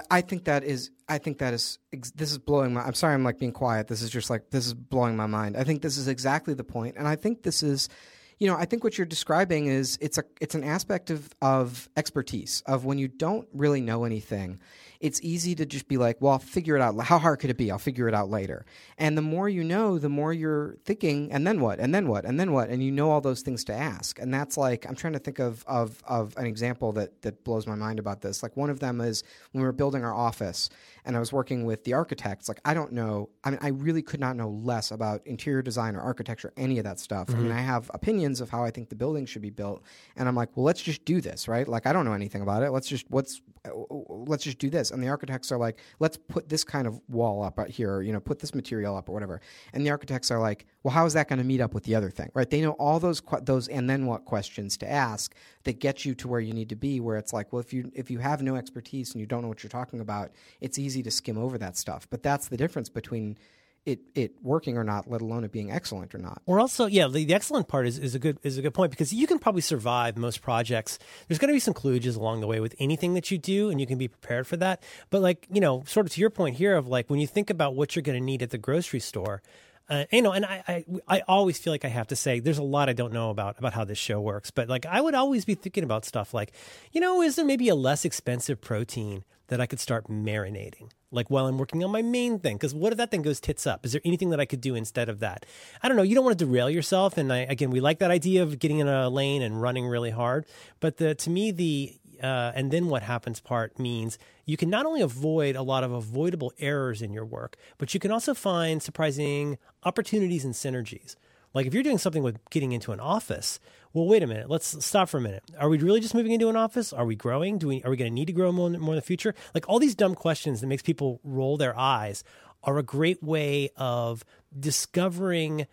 I, think that is. I think that is. This is blowing my. I'm sorry. I'm like being quiet. This is just like this is blowing my mind. I think this is exactly the point, and I think this is. You know, I think what you're describing is it's a it's an aspect of of expertise of when you don't really know anything. It's easy to just be like, well, I'll figure it out. How hard could it be? I'll figure it out later. And the more you know, the more you're thinking, and then what? And then what? And then what? And you know all those things to ask. And that's like I'm trying to think of of of an example that that blows my mind about this. Like one of them is when we were building our office and I was working with the architects. Like I don't know. I mean, I really could not know less about interior design or architecture, any of that stuff. I mean, mm-hmm. I have opinions of how I think the building should be built, and I'm like, well, let's just do this, right? Like I don't know anything about it. Let's just what's let's just do this. And the architects are like, let's put this kind of wall up out here, or, you know, put this material up or whatever. And the architects are like, well, how is that going to meet up with the other thing, right? They know all those que- those and then what questions to ask that get you to where you need to be. Where it's like, well, if you if you have no expertise and you don't know what you're talking about, it's easy to skim over that stuff. But that's the difference between it it working or not, let alone it being excellent or not. Or also, yeah, the, the excellent part is, is a good is a good point because you can probably survive most projects. There's going to be some kludges along the way with anything that you do, and you can be prepared for that. But like you know, sort of to your point here of like when you think about what you're going to need at the grocery store. Uh, you know, and I, I, I always feel like I have to say there's a lot I don't know about about how this show works, but like I would always be thinking about stuff like, you know, is there maybe a less expensive protein that I could start marinating, like while I'm working on my main thing? Because what if that thing goes tits up? Is there anything that I could do instead of that? I don't know. You don't want to derail yourself, and I, again, we like that idea of getting in a lane and running really hard, but the to me the uh, and then what happens part means you can not only avoid a lot of avoidable errors in your work, but you can also find surprising opportunities and synergies. Like if you're doing something with getting into an office, well, wait a minute. Let's stop for a minute. Are we really just moving into an office? Are we growing? Do we are we going to need to grow more, more in the future? Like all these dumb questions that makes people roll their eyes are a great way of discovering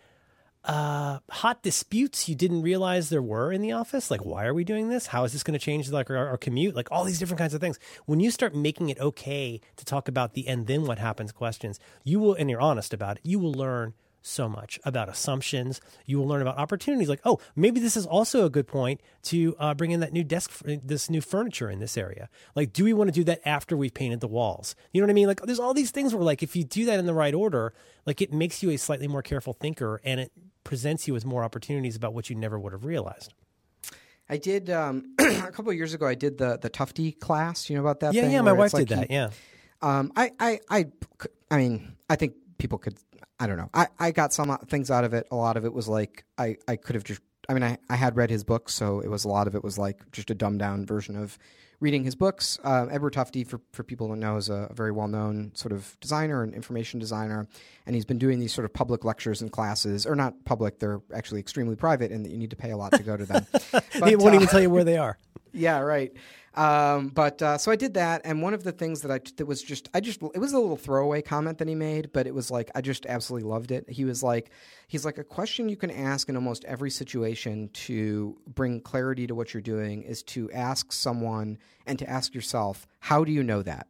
uh, hot disputes you didn't realize there were in the office. Like, why are we doing this? How is this going to change like our, our commute? Like all these different kinds of things. When you start making it okay to talk about the and then what happens questions, you will, and you're honest about it, you will learn so much about assumptions. You will learn about opportunities. Like, oh, maybe this is also a good point to uh, bring in that new desk, this new furniture in this area. Like, do we want to do that after we've painted the walls? You know what I mean? Like, there's all these things where, like, if you do that in the right order, like, it makes you a slightly more careful thinker, and it presents you with more opportunities about what you never would have realized. I did um, a couple of years ago. I did the the Tufte class. You know about that? Yeah, thing yeah, my wife like did that. Yeah. Um, I, I, I, I mean, I think people could. I don't know. I, I got some things out of it. A lot of it was like I, I could have just. I mean, I, I had read his books, so it was a lot of it was like just a dumbed down version of reading his books. Uh, Edward Tufte, for for people who know, is a, very well known sort of designer and information designer, and he's been doing these sort of public lectures and classes, or not public. They're actually extremely private, and that you need to pay a lot to go to them. they But, won't uh, even tell you where they are. yeah, right. Um, but uh, so I did that, and one of the things that I that was just I just it was a little throwaway comment that he made, but it was like I just absolutely loved it. He was like, he's like a question you can ask in almost every situation to bring clarity to what you're doing is to ask someone and to ask yourself, how do you know that?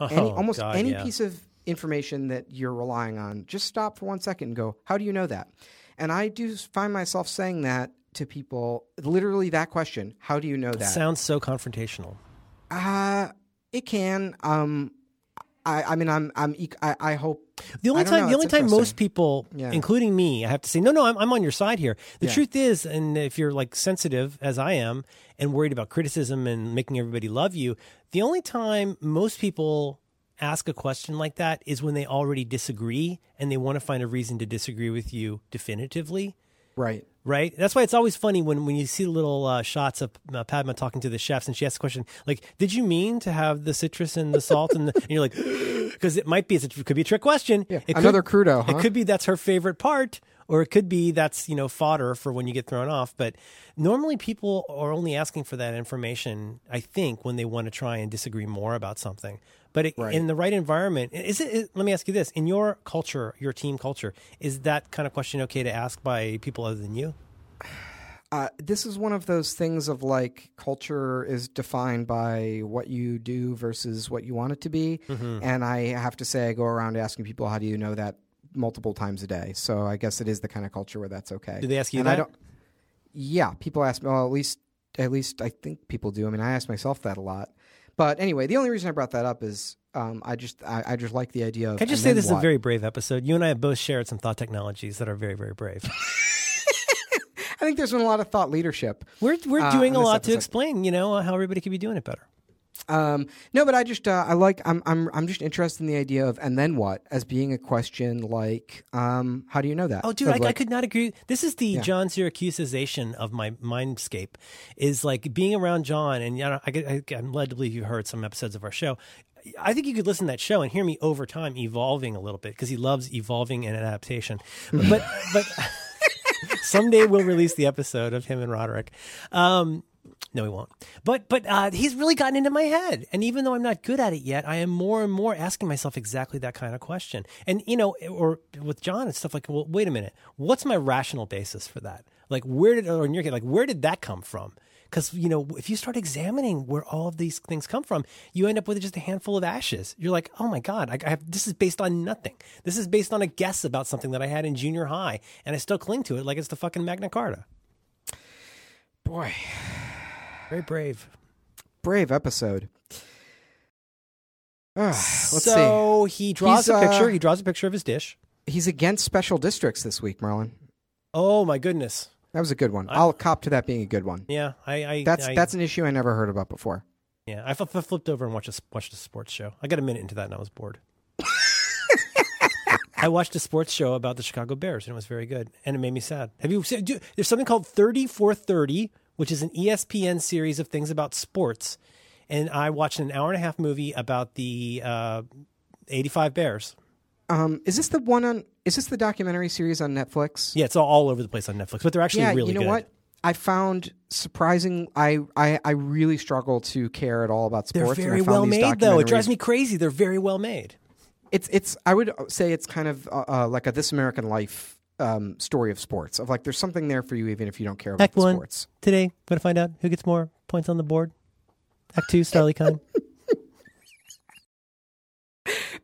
any, Oh, almost God, any yeah. piece of information that you're relying on, just stop for one second and go, how do you know that? And I do find myself saying that to people, literally that question, how do you know that? Sounds so confrontational. Uh, it can. Um, I, I mean, I'm, I'm, I, I hope. The only time, know, the only time most people, Yeah. including me, I have to say, no, no, I'm, I'm on your side here. The Yeah. truth is, and if you're like sensitive as I am and worried about criticism and making everybody love you, the only time most people ask a question like that is when they already disagree and they want to find a reason to disagree with you definitively. Right. Right. That's why it's always funny when, when you see little uh, shots of uh, Padma talking to the chefs and she asks a question like, "Did you mean to have the citrus and the salt?" and, the, and you're like, because it might be it could be a trick question. Yeah. It could- Another crudo, huh? It could be that's her favorite part, or it could be that's you know fodder for when you get thrown off. But normally people are only asking for that information. I think when they want to try and disagree more about something. But it, Right. in the right environment, is it, is- Let me ask you this: in your culture, your team culture, is that kind of question okay to ask by people other than you? Uh, this is one of those things of like culture is defined by what you do versus what you want it to be. Mm-hmm. And I have to say, I go around asking people, how do you know that multiple times a day? So I guess it is the kind of culture where that's okay. Do they ask you and that? I don't. Yeah, people ask me. Well, at least, at least I think people do. I mean, I ask myself that a lot. But anyway, the only reason I brought that up is um, I just I, I just like the idea of. Can I just say this is a very brave episode? You and I have both shared some thought technologies that are very, very brave. I think there's been a lot of thought leadership. We're we're Uh, doing a on this lot to explain, you know, how everybody could be doing it better. Um, no, but I just uh, I like I'm I'm I'm just interested in the idea of and then what as being a question like um, how do you know that? Oh, dude, I, I could not agree. This is the Yeah. John Siracusization of my mindscape. Is like being around John, and you know, I, I, I'm led to believe you heard some episodes of our show. I think you could listen to that show and hear me over time evolving a little bit because he loves evolving and adaptation. But but someday we'll release the episode of him and Roderick. Um, no, he won't. But but uh, he's really gotten into my head, and even though I'm not good at it yet, I am more and more asking myself exactly that kind of question. And you know, or with John and stuff like, well, wait a minute, what's my rational basis for that? Like, where did, or in your case, like, where did that come from? Because you know, if you start examining where all of these things come from, you end up with just a handful of ashes. You're like, oh my god, I, I have this is based on nothing. This is based on a guess about something that I had in junior high, and I still cling to it like it's the fucking Magna Carta. boy Very brave. brave episode. Ah, let's see. so he draws He's, a picture. uh, he draws a picture of his dish. He's against special districts this week, Merlin. Oh my goodness! That was a good one. I'll cop to that being a good one. Yeah, I, I That's I, that's an issue I never heard about before. yeah. I flipped over and watched a, watched a sports show. I got a minute into that and I was bored. I watched a sports show about the Chicago Bears and it was very good and it made me sad. Have you seen? Do, there's something called Thirty for Thirty, which is an ESPN series of things about sports, and I watched an hour and a half movie about the uh, '85 Bears. Um, is this the one on? Is this the documentary series on Netflix? Yeah, it's all, all over the place on Netflix, but they're actually yeah, really you know good. what? I found surprising. I, I I really struggle to care at all about sports. They're sports. and I very well made, though. It drives me crazy. They're very well made. It's it's. I would say it's kind of uh, uh, like a This American Life um, story of sports. Of like, there's something there for you, even if you don't care about Act the one. sports. Today, going to find out who gets more points on the board. Act two, Starlee Kine.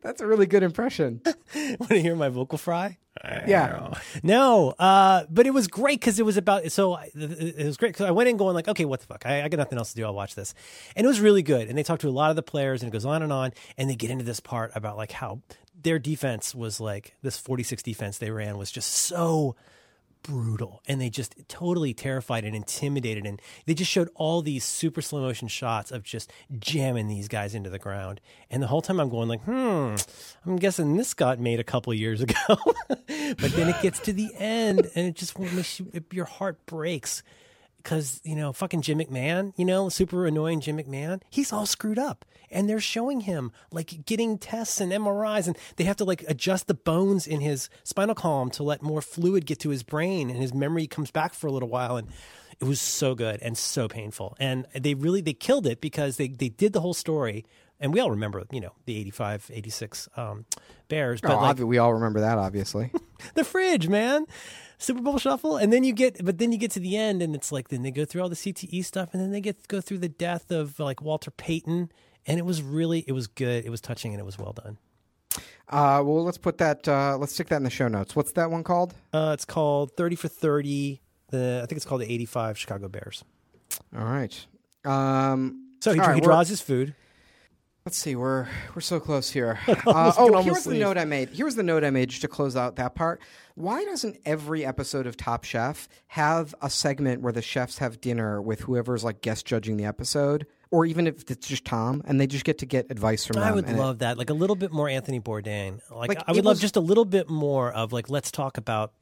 That's a really good impression. Want to hear my vocal fry? Yeah. No, uh, but it was great because it was about. So I- it was great because I went in going like, okay, what the fuck? I, I got nothing else to do. I'll watch this, and it was really good. And they talked to a lot of the players, and it goes on and on, and they get into this part about like how their defense was like this 46 defense they ran was just so brutal and they just totally terrified and intimidated and they just showed all these super slow motion shots of just jamming these guys into the ground. And the whole time i'm going like hmm i'm guessing this got made a couple years ago. But then it gets to the end and it just makes you, your heart breaks because you know fucking Jim McMahon, you know, super annoying Jim McMahon, he's all screwed up, and they're showing him like getting tests and MRIs, and they have to like adjust the bones in his spinal column to let more fluid get to his brain, and his memory comes back for a little while, and it was so good and so painful, and they really they killed it because they they did the whole story. And we all remember, you know, the 85, 86 um, Bears. But Oh, like, we all remember that, obviously. the fridge, man. Super Bowl shuffle, and then you get, but then you get to the end, and it's like then they go through all the CTE stuff, and then they get go through the death of like Walter Payton, and it was really, it was good, it was touching, and it was well done. uh, well, let's put that. Uh, let's stick that in the show notes. What's that one called? Uh, it's called Thirty for Thirty. The I think it's called the eighty five Chicago Bears. All right. Um, So he, right, he draws his food. Let's see, we're we're so close here. Uh, oh, here's the note I made. Here's the note I made to close out that part. Why doesn't every episode of Top Chef have a segment where the chefs have dinner with whoever's like guest judging the episode, or even if it's just Tom, and they just get to get advice from them? I would and it- love that, like a little bit more Anthony Bourdain. Like, Like, I would love was- just a little bit more of like let's talk about,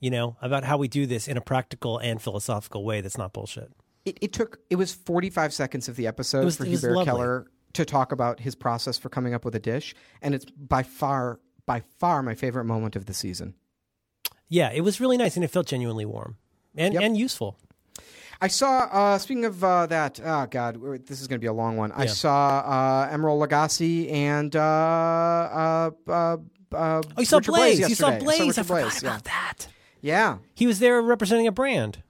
you know, about how we do this in a practical and philosophical way that's not bullshit. it, it took it was 45 seconds of the episode was- for Hubert. Keller to talk about his process for coming up with a dish, and it's by far by far my favorite moment of the season. Yeah, it was really nice, and it felt genuinely warm and Yep. and useful. I saw. Uh, speaking of uh, that, oh god, this is going to be a long one. I saw uh, Emeril Lagasse and uh, uh, uh, uh, Oh, you saw Blais. Blais. you saw. Blais. I, Richard forgot Blais, about that. Yeah, He was there representing a brand.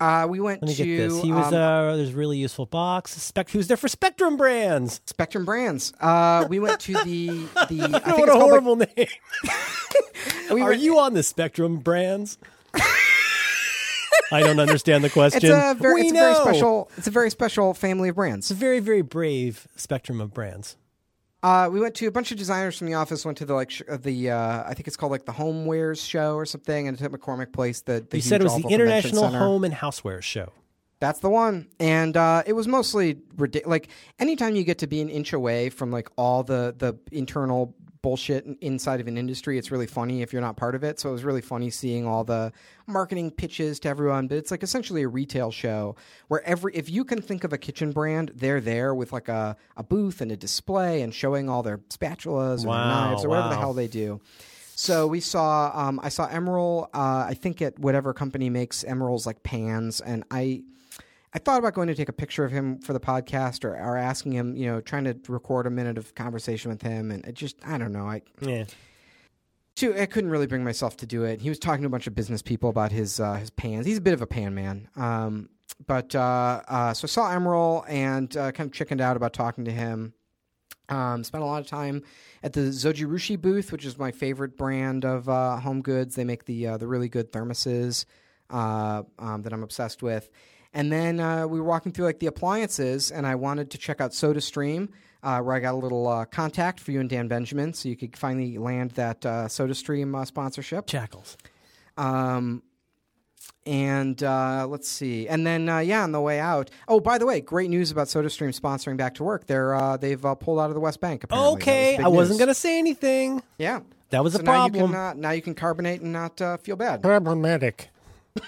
Uh, we went Let me to get this. He was um, uh, there's a really useful box. Spec- he was there for Spectrum Brands. Spectrum Brands. Uh, we went to the the. I think what it's a called like- horrible name. we Are went- you on the Spectrum Brands? I don't understand the It's question. a very, it's a very special. It's a very special family of brands. It's a very very brave spectrum of brands. Uh, we went to a bunch of designers from the office. Went to the like sh- uh, the uh, I think it's called like the Homewares show or something, and it's at McCormick Place. The, the You said it was the International Home and Housewares Show. That's the one, and uh, it was mostly ridiculous. Like anytime you get to be an inch away from like all the the internal bullshit inside of an industry, it's really funny if you're not part of it. So it was really funny seeing all the marketing pitches to everyone. But it's like essentially a retail show where every if you can think of a kitchen brand, they're there with like a, a booth and a display and showing all their spatulas and their knives or whatever the hell they do. So we saw, um, I saw Emeril. Uh, I think at whatever company makes Emeril's like pans, and I, I thought about going to take a picture of him for the podcast, or, or asking him, you know, trying to record a minute of conversation with him, and it just, I don't know, I, Yeah. too, I couldn't really bring myself to do it. He was talking to a bunch of business people about his uh, his pans. He's a bit of a pan man. Um, but uh, uh, so I saw Emeril and uh, kind of chickened out about talking to him. Um, spent a lot of time at the Zojirushi booth, which is my favorite brand of uh, home goods. They make the uh, the really good thermoses uh, um, that I'm obsessed with. And then uh, we were walking through like the appliances, and I wanted to check out SodaStream, uh, where I got a little uh, contact for you and Dan Benjamin, so you could finally land that uh, SodaStream uh, sponsorship. Jackals. Um, and uh, let's see, and then uh, yeah, on the way out. Oh, by the way, great news about SodaStream sponsoring Back to Work. They're uh, they've uh, pulled out of the West Bank. Apparently. That was Okay, I wasn't news. going to say anything. Yeah, That was so a now you problem. can uh, now you can carbonate and not uh, feel bad. Problematic.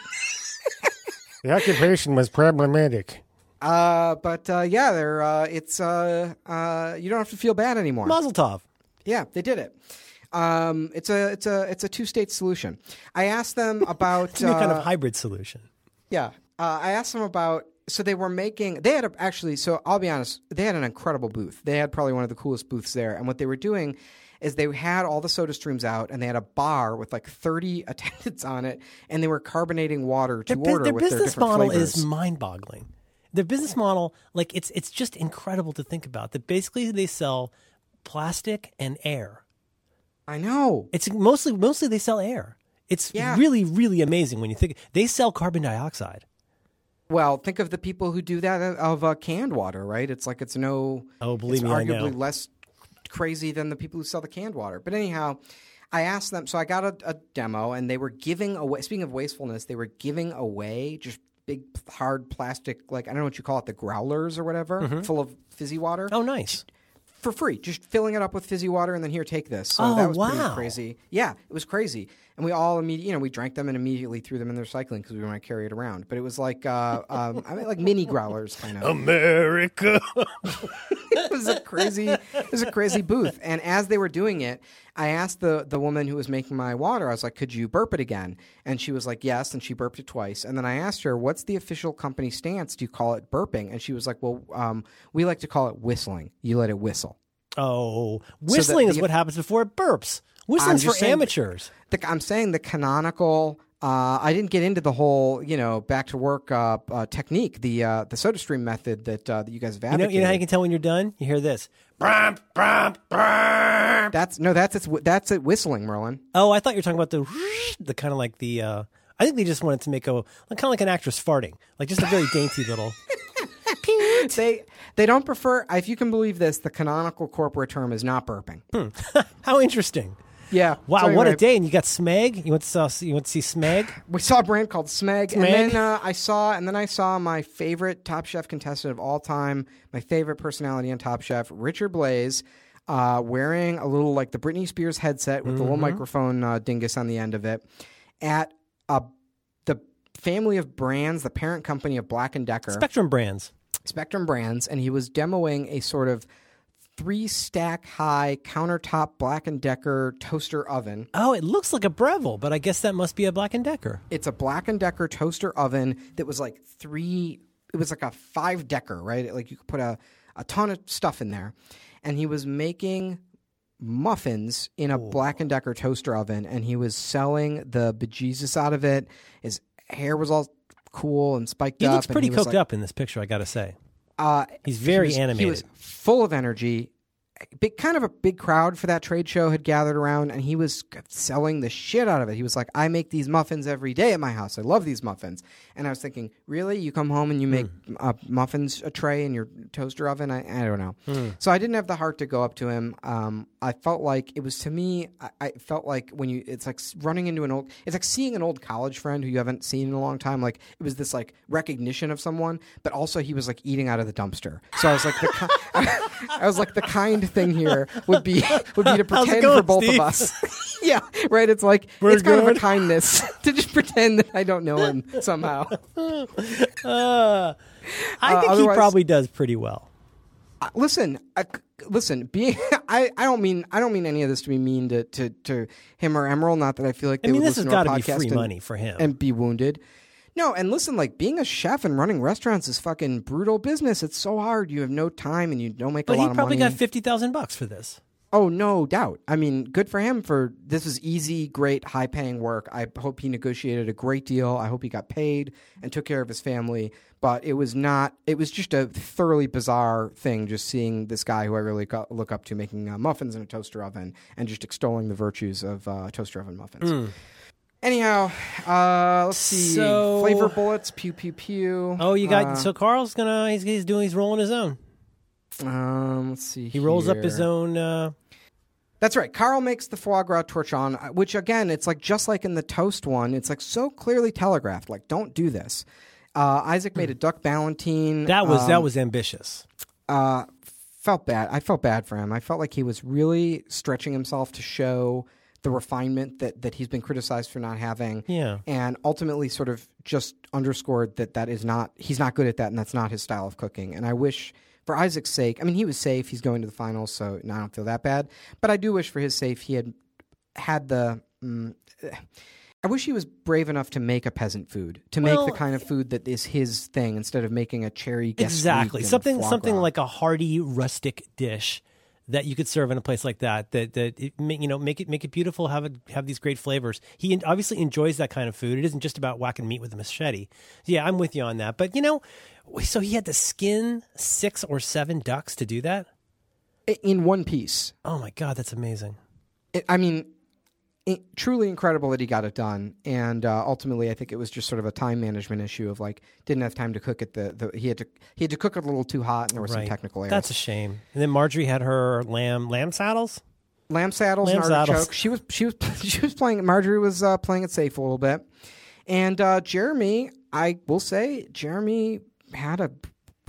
the occupation was problematic. Uh, but uh, yeah, they're uh, it's uh, uh, you don't have to feel bad anymore. Mazel tov. Yeah, they did it. Um, it's a it's a it's a two state solution. I asked them about It's a new kind uh, of hybrid solution. Yeah, uh, I asked them about. So they were making. They had a, actually. So I'll be honest. They had an incredible booth. They had probably one of the coolest booths there. And what they were doing is they had all the soda streams out, and they had a bar with like thirty attendants on it, and they were carbonating water to Their, order their with their business different model flavors. is mind-boggling. Their business model, like it's it's just incredible to think about. That basically they sell plastic and air. I know. It's mostly mostly they sell air. It's Yeah. really really amazing when you think they sell carbon dioxide. Well, think of the people who do that of uh, canned water, right? It's like it's no. Oh, believe it's me, I arguably know. less crazy than the people who sell the canned water. But anyhow, I asked them. So I got a, a demo, and they were giving away. Speaking of wastefulness, they were giving away just big hard plastic, like I don't know what you call it, the growlers or whatever, full of fizzy water Mm-hmm. Oh, nice. for free, just filling it up with fizzy water, and then here, take this. So Oh, that was wow. pretty crazy. Yeah, it was crazy. And we all immediately, you know, we drank them and immediately threw them in the recycling because we want to carry it around. But it was like, uh, um, I mean, like mini growlers, kind of. America. it was a crazy, it was a crazy booth. And as they were doing it, I asked the the woman who was making my water. I was like, "Could you burp it again?" And she was like, "Yes." And she burped it twice. And then I asked her, "What's the official company stance? Do you call it burping?" And she was like, "Well, um, we like to call it whistling. You let it whistle." Oh, whistling is what happens before it burps. Whistling's for saying- amateurs. the, I'm saying the canonical. Uh, I didn't get into the whole, you know, back to work uh, uh, technique, the uh, the Soda Stream method that uh, that you guys have You know, advocated. you know how you can tell when you're done? You hear this. that's no, that's it's that's it whistling, Merlin. Oh, I thought you were talking about the the kind of like the. Uh, I think they just wanted to make a kind of like an actress farting, like just a very dainty little. They they don't prefer. If you can believe this, the canonical corporate term is not burping. How interesting! Yeah. Wow, what a day! And you got Smeg. You went to see, you went to see Smeg. We saw a brand called Smeg, Smeg. and then uh, I saw, and then I saw my favorite Top Chef contestant of all time, my favorite personality on Top Chef, Richard Blais, uh, wearing a little like the Britney Spears headset with the Mm-hmm. little microphone uh, dingus on the end of it, at uh, the family of brands, the parent company of Black and Decker, Spectrum Brands. Spectrum Brands, and he was demoing a sort of three stack high countertop Black and Decker toaster oven. Oh, it looks like a Breville, but I guess that must be a Black and Decker. It's a Black and Decker toaster oven that was like three. It was like a five decker, right? Like you could put a a ton of stuff in there, and he was making muffins in a Black and Decker toaster oven, and he was selling the bejesus out of it. His hair was all cool and spiked He up. looks pretty he was coked like- up in this picture. I got to say, Uh, he's very he was, animated. He was full of energy. Big, kind of a big crowd for that trade show had gathered around, and he was selling the shit out of it. He was like, "I make these muffins every day at my house. I love these muffins." And I was thinking, really, you come home and you make uh, muffins a tray in your toaster oven? I, I don't know. Hmm. So I didn't have the heart to go up to him. Um, I felt like it was to me. I, I felt like when you, it's like running into an old. It's like seeing an old college friend who you haven't seen in a long time. Like it was this like recognition of someone, but also he was like eating out of the dumpster. So I was like, the I was like, the kind thing here would be would be to pretend going, for both Steve? of us. yeah, right. It's like We're it's kind of a kindness to just pretend that I don't know him somehow. Uh, I think he probably does pretty well. Uh, listen, I, listen. Being, I, I don't mean, I don't mean any of this to be mean to, to, to him or Emeril. Not that I feel like I mean, would this has listen got to be free and, money for him. and be wounded. No, and listen, like being a chef and running restaurants is fucking brutal business. It's so hard. You have no time and you don't make but a lot of money. But he probably got fifty thousand bucks for this. Oh, no doubt. I mean, good for him for this was easy, great, high paying work. I hope he negotiated a great deal. I hope he got paid and took care of his family. But it was not, it was just a thoroughly bizarre thing just seeing this guy who I really got, look up to making uh, muffins in a toaster oven and just extolling the virtues of uh, toaster oven muffins. Anyhow, uh, let's see. So- Flavor bullets, pew, pew, pew. Oh, you got Uh, so Carl's gonna he's, he's doing he's rolling his own. Um, let's see. He rolls up his own. Uh, That's right. Carl makes the foie gras torchon, uh, which again, it's like just like in the toast one. It's like so clearly telegraphed. Like, don't do this. Uh, Isaac made a duck ballotine. that was that um, was ambitious. uh, felt bad. I felt bad for him. I felt like he was really stretching himself to show the refinement that that he's been criticized for not having. Yeah. and ultimately sort of just underscored that that is not he's not good at that, and that's not his style of cooking. And I wish. For Isaac's sake, I mean, he was safe. He's going to the finals, so I don't feel that bad. But I do wish for his sake he had had the. Mm, I wish he was brave enough to make a peasant food, to make the kind of food that is his thing, instead of making a cherry. Exactly. Something something like a hearty rustic dish that you could serve in a place like that. That that it, you know make it make it beautiful. Have it have these great flavors. He obviously enjoys that kind of food. It isn't just about whacking meat with a machete. Yeah, I'm with you on that. But you know, so he had to skin six or seven ducks to do that. in one piece. Oh my god, that's amazing. I mean, it, truly incredible that he got it done. And uh, ultimately, I think it was just sort of a time management issue of like didn't have time to cook it. The, the he had to he had to cook it a little too hot, and there were some technical errors. That's a shame. And then Marjorie had her lamb lamb saddles. lamb saddles Lamb and saddles. She was she was she was playing. Marjorie was uh, playing it safe a little bit, and uh, Jeremy, I will say, Jeremy had a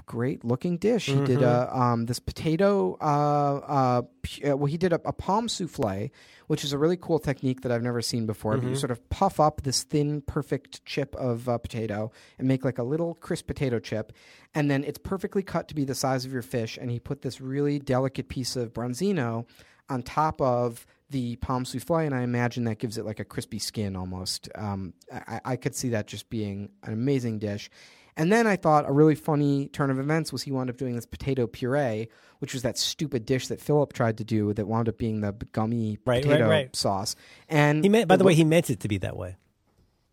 great looking dish. He did a um, this potato. Uh, uh, uh, well, he did a, a pomme souffle, which is a really cool technique that I've never seen before. But you sort of puff up this thin, perfect chip of uh, potato and make like a little crisp potato chip, and then it's perfectly cut to be the size of your fish. And he put this really delicate piece of branzino on top of the pomme souffle, and I imagine that gives it like a crispy skin almost. Um, I, I could see that just being an amazing dish. And then I thought a really funny turn of events was he wound up doing this potato puree, which was that stupid dish that Philip tried to do that wound up being the gummy Right, right, potato right. sauce. And He meant, by the way, he meant it to be that way.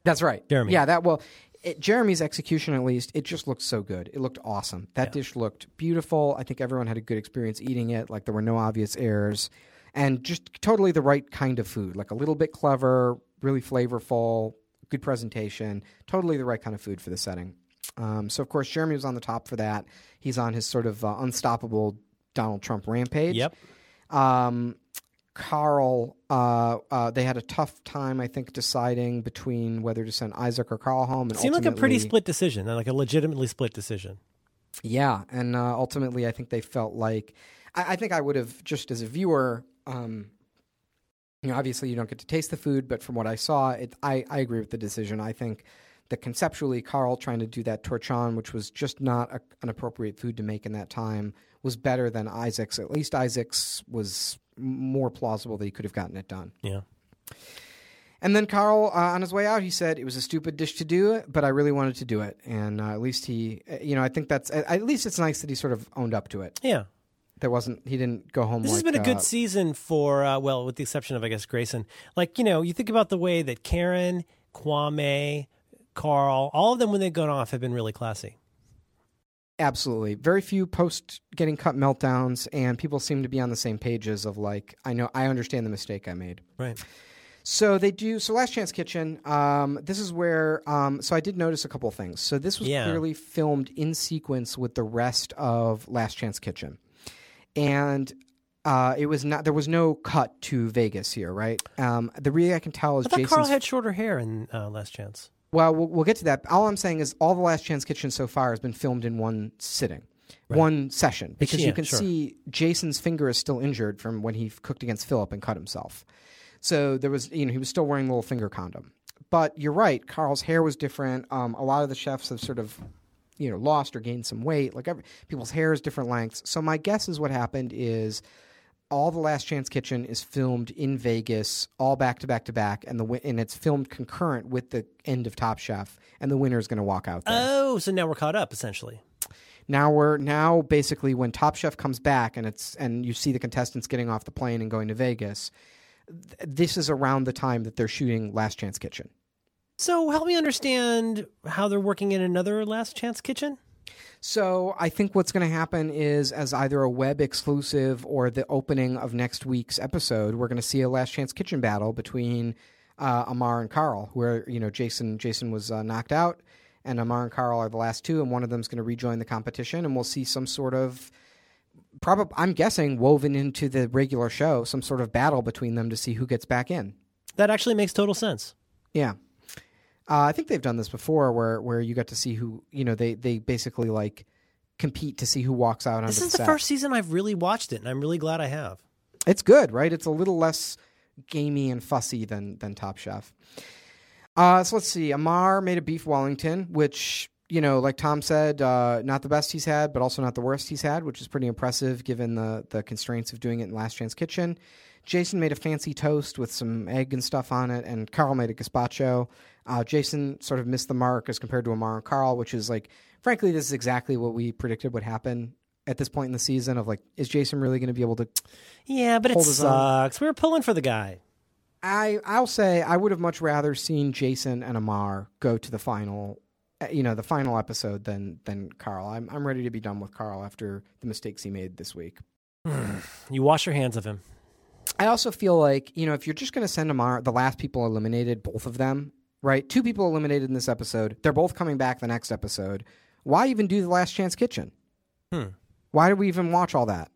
that's right. Jeremy. Yeah, that well, it, Jeremy's execution at least, it just looked so good. It looked awesome. That dish looked beautiful. I think everyone had a good experience eating it. Like there were no obvious errors, and just totally the right kind of food. Like a little bit clever, really flavorful, good presentation. Totally the right kind of food for the setting. Um, so of course Jeremy was on the top for that. He's on his sort of uh, unstoppable Donald Trump rampage. Yep. Um, Carl, uh, uh, they had a tough time, I think, deciding between whether to send Isaac or Carl home. It Seemed like a pretty split decision, like a legitimately split decision. Yeah, and uh, ultimately, I think they felt like I, I think I would have just as a viewer. Um, you know, obviously, you don't get to taste the food, but from what I saw, it, I I agree with the decision. I think that conceptually, Carl trying to do that torchon, which was just not a, an appropriate food to make in that time, was better than Isaac's. At least Isaac's was more plausible that he could have gotten it done. Yeah. And then Carl, uh, on his way out, he said it was a stupid dish to do but I really wanted to do it. And uh, at least he, uh, you know, I think that's at least it's nice that he sort of owned up to it. Yeah. There wasn't, he didn't go home. This has been a good uh, season for, uh, well, with the exception of, I guess, Grayson. Like, you know, you think about the way that Karen, Kwame, Carl, all of them when they've gone off have been really classy. Absolutely, very few post getting cut meltdowns, and people seem to be on the same pages of like, I know, I understand the mistake I made. Right. So they do. So Last Chance Kitchen. Um, this is where. Um, so I did notice a couple of things. So this was Yeah. clearly filmed in sequence with the rest of Last Chance Kitchen, and uh, it was not. There was no cut to Vegas here, right? Um, the really I can tell is I. Carl had shorter hair in uh, Last Chance. Well, well, we'll get to that. All I'm saying is all the Last Chance Kitchen so far has been filmed in one sitting. One session because Yeah, you can sure. see Jason's finger is still injured from when he cooked against Philip and cut himself. So there was, you know, he was still wearing a little finger condom. But you're right, Carl's hair was different. Um, a lot of the chefs have sort of, you know, lost or gained some weight. Like every, people's hair is different lengths. So my guess is what happened is all the Last Chance Kitchen is filmed in Vegas, all back to back to back, and the and it's filmed concurrent with the end of Top Chef, and the winner is going to walk out there. Oh, so now we're caught up, essentially. Now we're now basically when Top Chef comes back and it's and you see the contestants getting off the plane and going to Vegas. th- This is around the time that they're shooting Last Chance Kitchen. So help me understand how they're working in another Last Chance Kitchen. So I think what's going to happen is, as either a web exclusive or the opening of next week's episode, we're going to see a Last Chance Kitchen battle between uh, Amar and Carl, where you know Jason Jason was uh, knocked out, and Amar and Carl are the last two, and one of them is going to rejoin the competition, and we'll see some sort of. Probably, I'm guessing woven into the regular show, some sort of battle between them to see who gets back in. That actually makes total sense. Yeah. Uh, I think they've done this before where, where you got to see who, you know, they, they basically like compete to see who walks out onto This is the set. first season I've really watched it, and I'm really glad I have. It's good, right? It's a little less gamey and fussy than, than Top Chef. Uh, so let's see. Amar made a beef Wellington, which, you know, like Tom said, uh, not the best he's had, but also not the worst he's had, which is pretty impressive given the, the constraints of doing it in Last Chance Kitchen. Jason made a fancy toast with some egg and stuff on it, and Carl made a gazpacho. Uh, Jason sort of missed the mark as compared to Amar and Carl, which is like, frankly, this is exactly what we predicted would happen at this point in the season. Of like, is Jason really going to be able to Yeah, but it his own. sucks. We were pulling for the guy. I I'll say I would have much rather seen Jason and Amar go to the final, uh, you know, the final episode than than Carl. I'm I'm ready to be done with Carl after the mistakes he made this week. You wash your hands of him. I also feel like you know if you're just going to send Amar, the last people eliminated, both of them, right? Two people eliminated in this episode. They're both coming back the next episode. Why even do the Last Chance Kitchen? Hmm. Why do we even watch all that?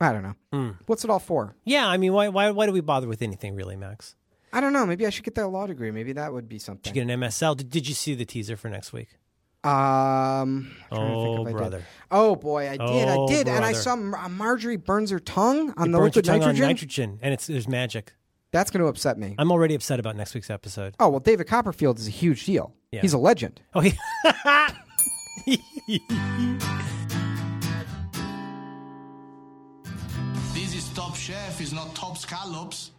I don't know. Hmm. What's it all for? Yeah, I mean, why, why, why do we bother with anything really, Max? I don't know. Maybe I should get that law degree. Maybe that would be Did something. you get an MSL? Did, did you see the teaser for next week? Um, I'm trying to think Oh, I did. brother. Oh boy, I did. I Oh, did, and I saw Marjorie burns her tongue on the liquid nitrogen. on nitrogen, and it's there's magic. That's going to upset me. I'm already upset about next week's episode. Oh well, David Copperfield is a huge deal. Yeah. He's a legend. Oh, he- This is Top Chef, is not Top Scallops.